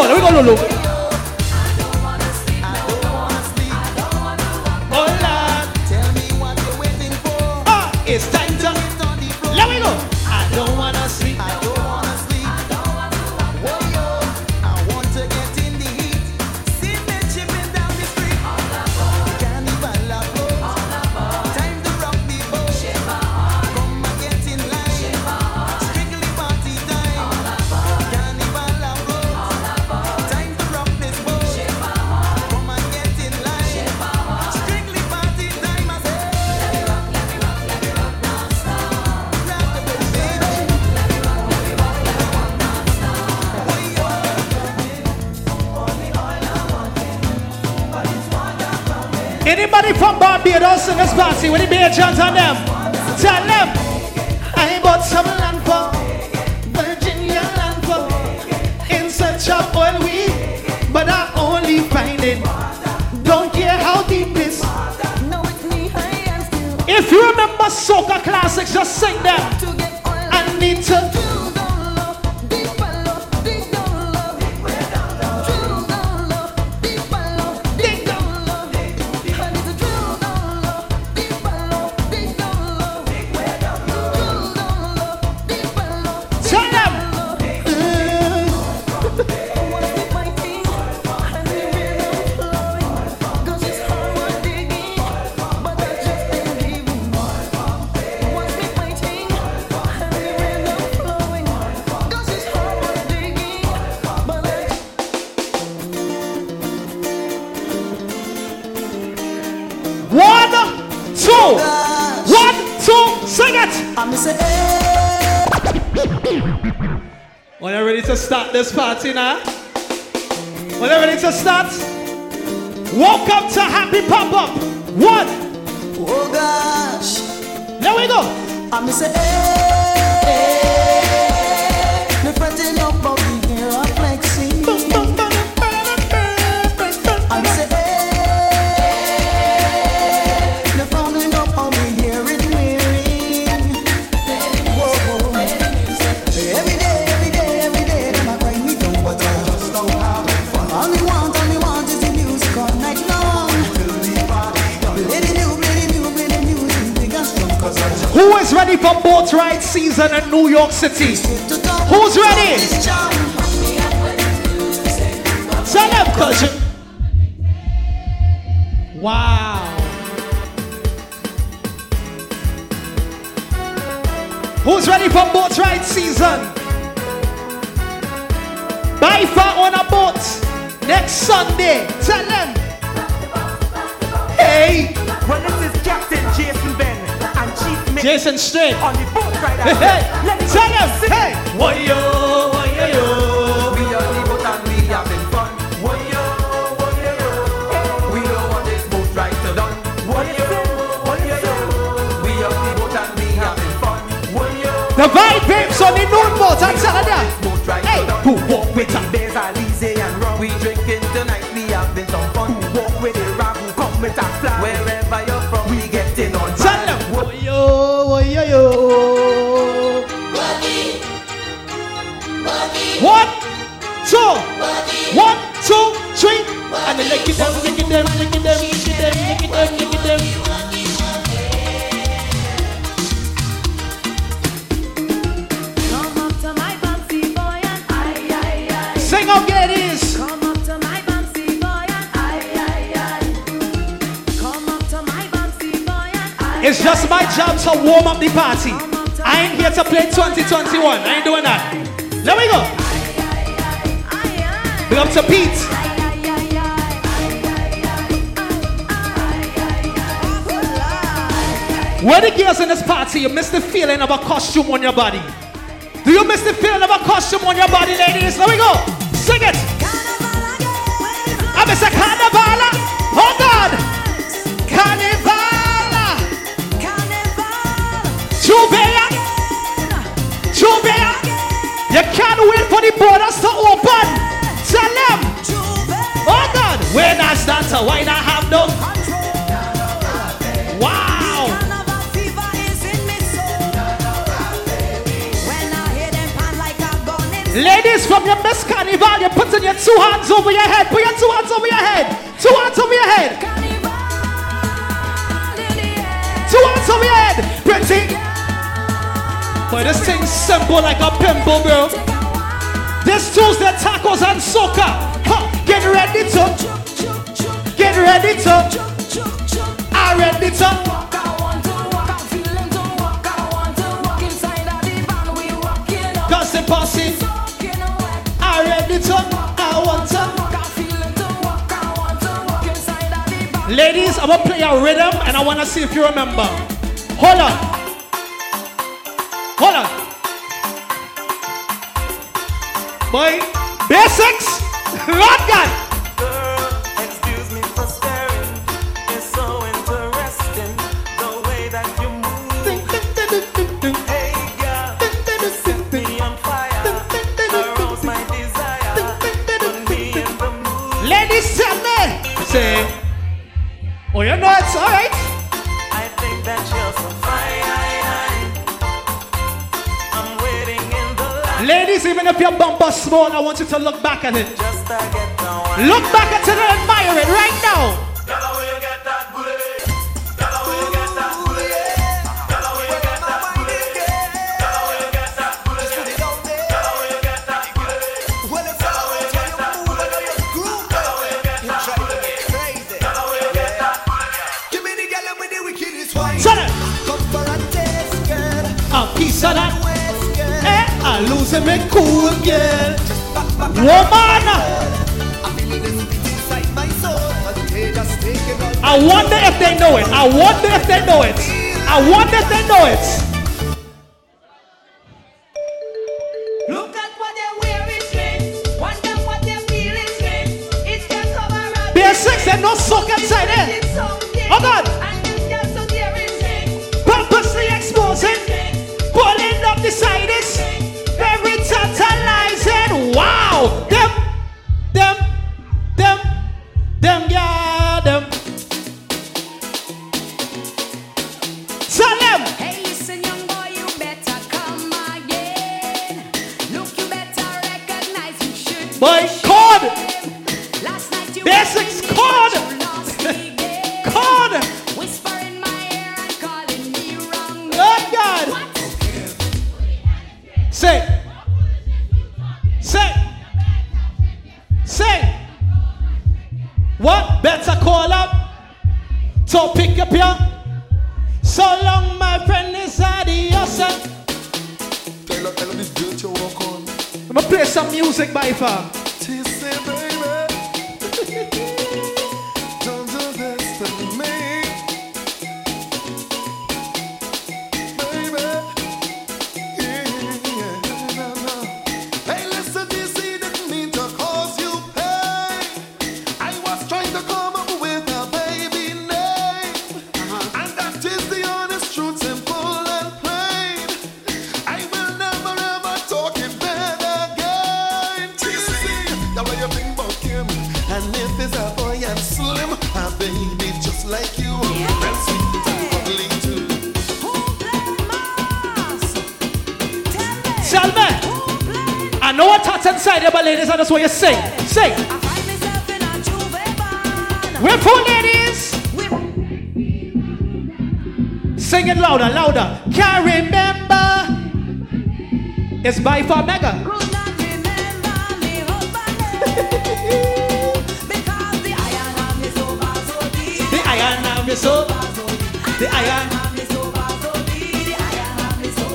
Mà đuổi con! Anybody from Barbados in this party? Will it be a chance on them? Tell them. I bought some land for Virginia land for in search of oil we, but I only find it. Don't care how deep this. If you remember soca classics, just sing them. Start this party now? When you're ready to start? Welcome to Happy Pop Up. One. Oh gosh. There we go. I'm say, For boat ride season in New York City? Who's ready? Tell them, you- Wow. Who's ready for boat ride season? By far on a boat next Sunday. Tell Jason Straight. on the boat ride. Hey, hey. Let it Tell go. them. Sing. Hey. Woyo, woyo, yo. We on the boat and we having fun. Woyo, woyo, yo. We don't want this boat ride to done. Woyo, woyo, yo. We on the boat and we having fun. Woyo, The vibe babes on the noon boat. I tell her that. boat ride Hey, to done. who walk with the her? bears are lazy and rum. We drinking tonight, we having some fun. Who walk with the rap, 2021. I ain't doing that. There we go. Big up to Pete. Where the girls in this party, you miss the feeling of a costume on your body. Do you miss the feeling of a costume on your body, ladies? There we go. Sing it. For the borders to open. Tell them. Oh God. When I start to wine, I have no. Wow. Ladies from your Miss Carnival, you're putting your two hands over your head. Put your two hands over your head. Two hands over your head. Two hands over your head. Pretty. Boy, this thing's simple like a pimple, bro. This Tuesday, tacos and. Huh. Get ready to. Get ready to. I ready to. Gossip posse. I ready to. I want to. Ladies, I'm gonna play a rhythm and I wanna see if you remember. Hold on. Basics. Lord. Small, I want you to look back at it. Look back at it and admire it right now. I me cool girl. Woman. I wonder if they know it. I wonder if they know it. I wonder if they know it. By far mega. The iron arm is over the iron iron is so. So beat. The iron. Is so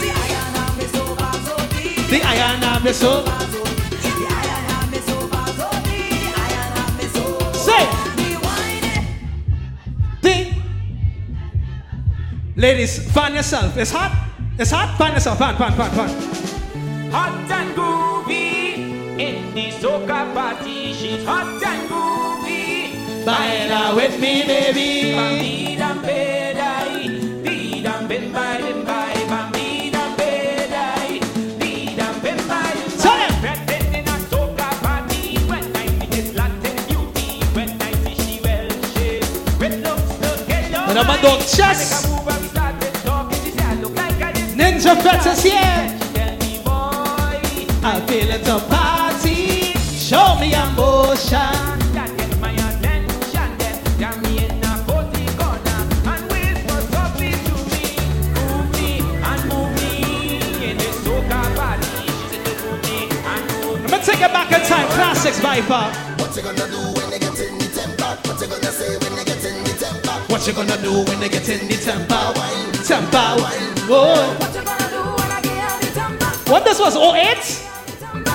the iron arm is so. So beat. The ion of soap. The aye on is so so be the iron is so Say. The. Ladies, fan yourself. It's hot. It's hot. Fan yourself. Fan, fan, fan, fan. Hot and groovy in the soca party. She's hot and groovy. Baila with me, baby. Bambida bedai, bida ben by them by. Bedai, bida ben by. Tell him. Present in a soca party. When I see this Latin beauty, when I see she well shaped, with looks together. When I'm a dog chest. Ninja Fetters here. I feel it's a party. Show me emotion. Take it back in time. Classics by far. What you gonna do when they get in the temper? What you gonna say when they get in the temper? What you gonna do when they get in the temper? Temper. Whoa. What this was? 08?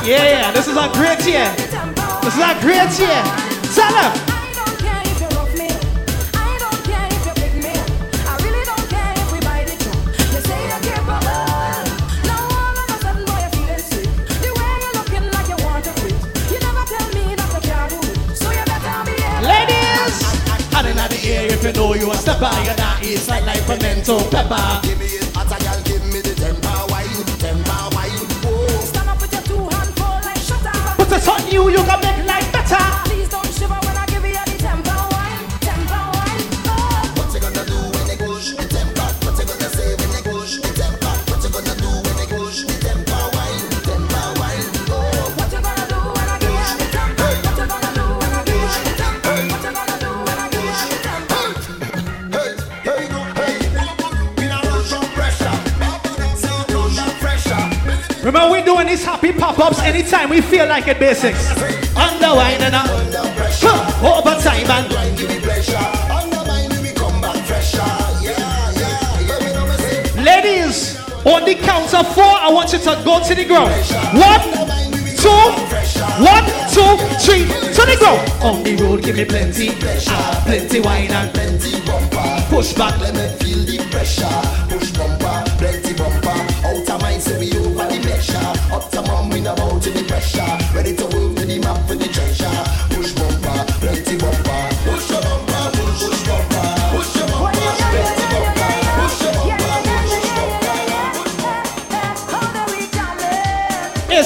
Yeah, yeah. This is our great year. This is our great year. Tell them. You know you a stepper, you're not like pepper. Give me You, you can make Remember, we're doing these happy pop-ups anytime we feel like it, basics. Under wine and under pressure. Overtime and grind give me pleasure. Undermine we come back fresher. Yeah, yeah, yeah. You know me say. Ladies, on the count of four, I want you to go to the ground. One, two, one, two, three, to the ground. On the road, give me plenty, plenty wine and plenty bumper. Push back, let me feel the pressure.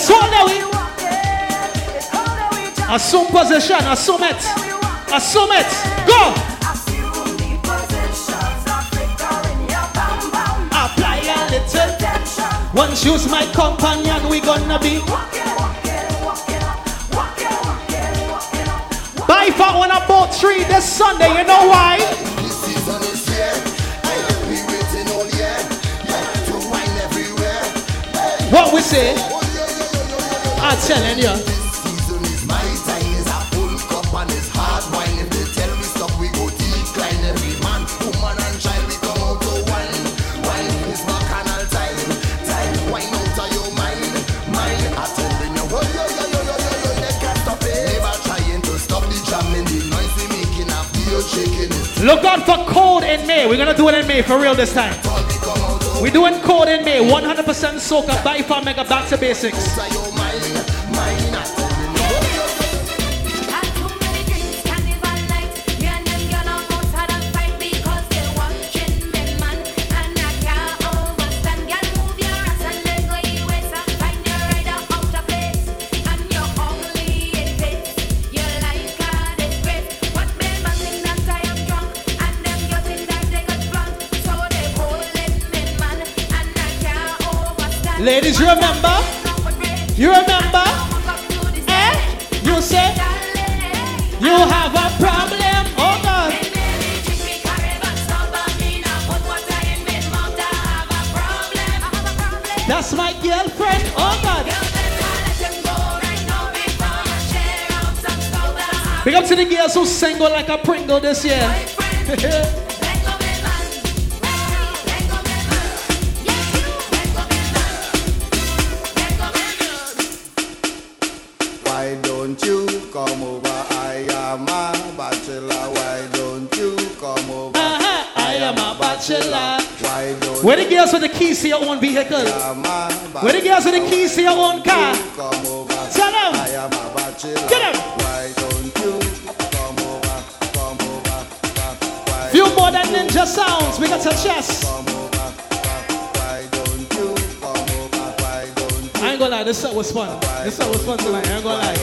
Swallow it. Assume position. Assume it. Assume it. Go. Apply a little tension. Once you's my companion, we gonna be. By far, when I bought three this Sunday. You know why? What we say? I'm telling you. to to. Look out for cold in May. We're gonna do it in May for real this time. We're doing cold in May. 100% soca by far mega back to basics. Remember? You remember? Eh? You say you have a problem. Oh God. That's my girlfriend. Oh God. Big up to the girls who single like a Pringle this year. keys to your own vehicle? Where the girls with the keys to your own car? Tell them. I. Get 'em. Why don't you come over? Come over. Why Few more than ninja sounds. We got? Why don't I ain't gonna lie, this set was fun. This set was fun tonight. I ain't gonna lie.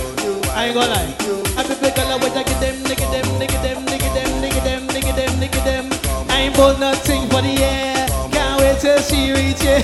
I ain't gonna lie. I be big girl with nigga them, nigga them, nigga them, nigga them, nigga them, nigga them, nigga them. I ain't bought nothing for the air. 这是一切。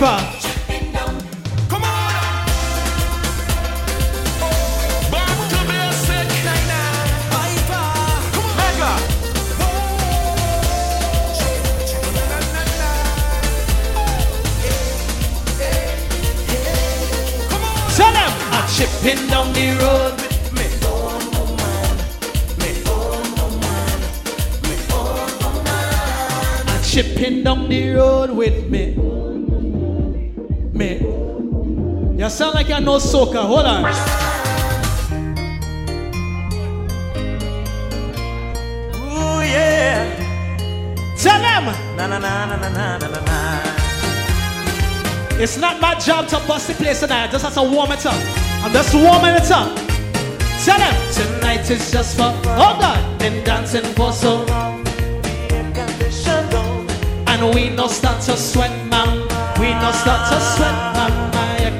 from? Come on! Back to basic. Come on. Mega. me. on. Tell them. I'm chipping down the road. Chipping down the road with me sound like I know soca. Hold on. Ooh, yeah. Tell them. Na, na, na, it's not my job to bust the place tonight. I just have to warm it up. I'm just warming it up. Tell them tonight is just for hold on. Been dancing for so long, and we no start to sweat, man. We no start to sweat, man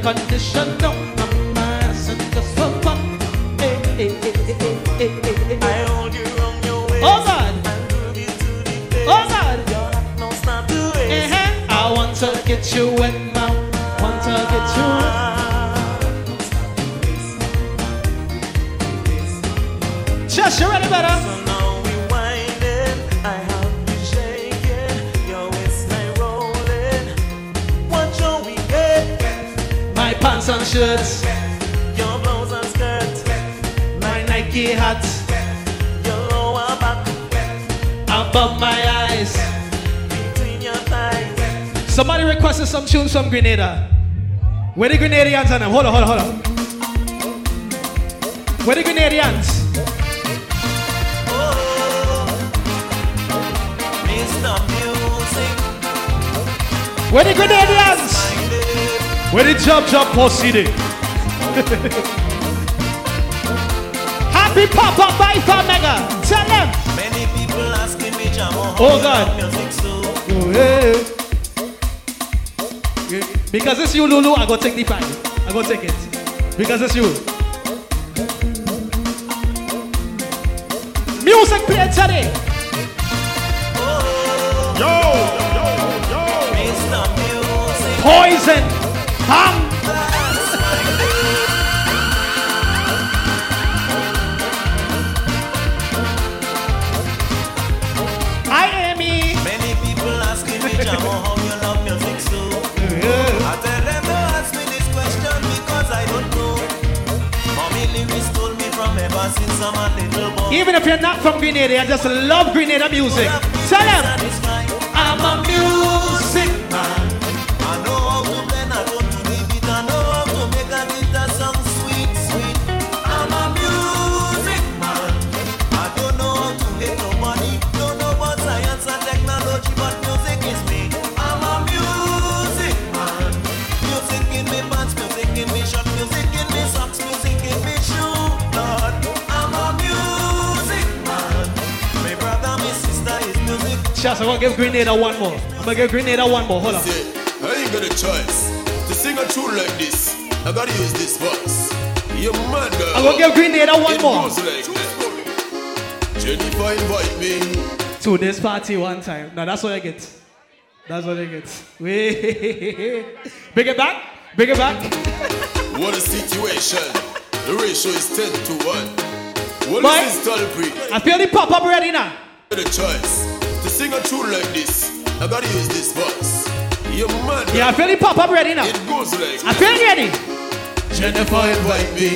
unconditional. I'm asking just for fun. Hey, hey, hey, hey, hey, hey, hey. I hold you on your waist. Oh God. Oh God. No stop to waste. Uh-huh. I want to get you wet, Somebody requested some tunes from Grenada. Where the Grenadians on them? Hold on, hold on, hold on. Where the Grenadians? Where the Grenadians? Where the Jump Jump Pussy dey? Happy Pop Up by Mega. Tell them. Many people asking me, Jamo, Oh, God. Oh, yeah. Because it's you, Lulu, I go take the five. I go take it. Because it's you. Music played today. You're not from Grenada, you just love Grenada music. Tell them. Gonna give Grenada one more. I'm gonna give Grenada one more. Hold on. I ain't got a choice. To sing a tune like this, I gotta use this voice. You mad girl. I'm gonna give Grenada one it more. Goes like that. Jennifer invite me. To this party one time. Now that's what I get. That's what I get. Wait. Bring it back. Bring it back. What a situation. The ratio is 10 to 1. What Boy, is this? I feel the pop up ready now. The choice. Sing a tune like this, I gotta use this voice. You mad. Yeah, I feel the pop up ready now. It goes like I feel ready. Jennifer invite me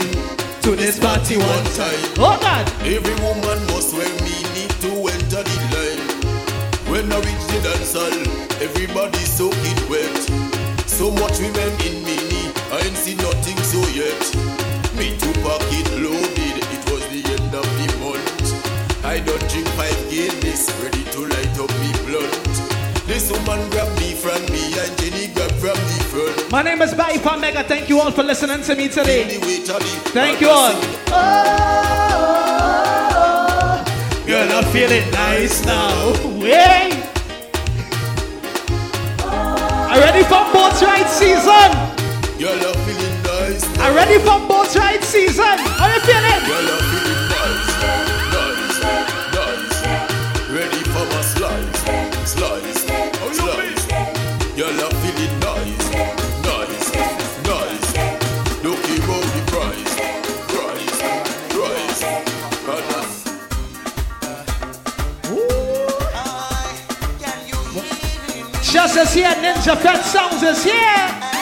to this party one time. Oh God. Every woman must wear me need to enter the line. When I reach the dance hall, everybody soaking wet. So much women in mini, I ain't seen nothing so yet. Me to loaded, it was I don't drink five Guinness, ready to light up me blunt. This woman grabbed me from me and Jenny grabbed from the front. My name is ByFar Mega. Thank you all for listening to me today. Thank you all. Oh, Girl, I'm feeling nice now. Wait. Are ready for boat ride season? Girl, I'm feeling nice. Are ready for boat ride season? How you feeling? Girl, Girl, I'm feeling nice, nice, nice. Looking for the price, price, price. Just as here, Ninja Fat Sounds is here.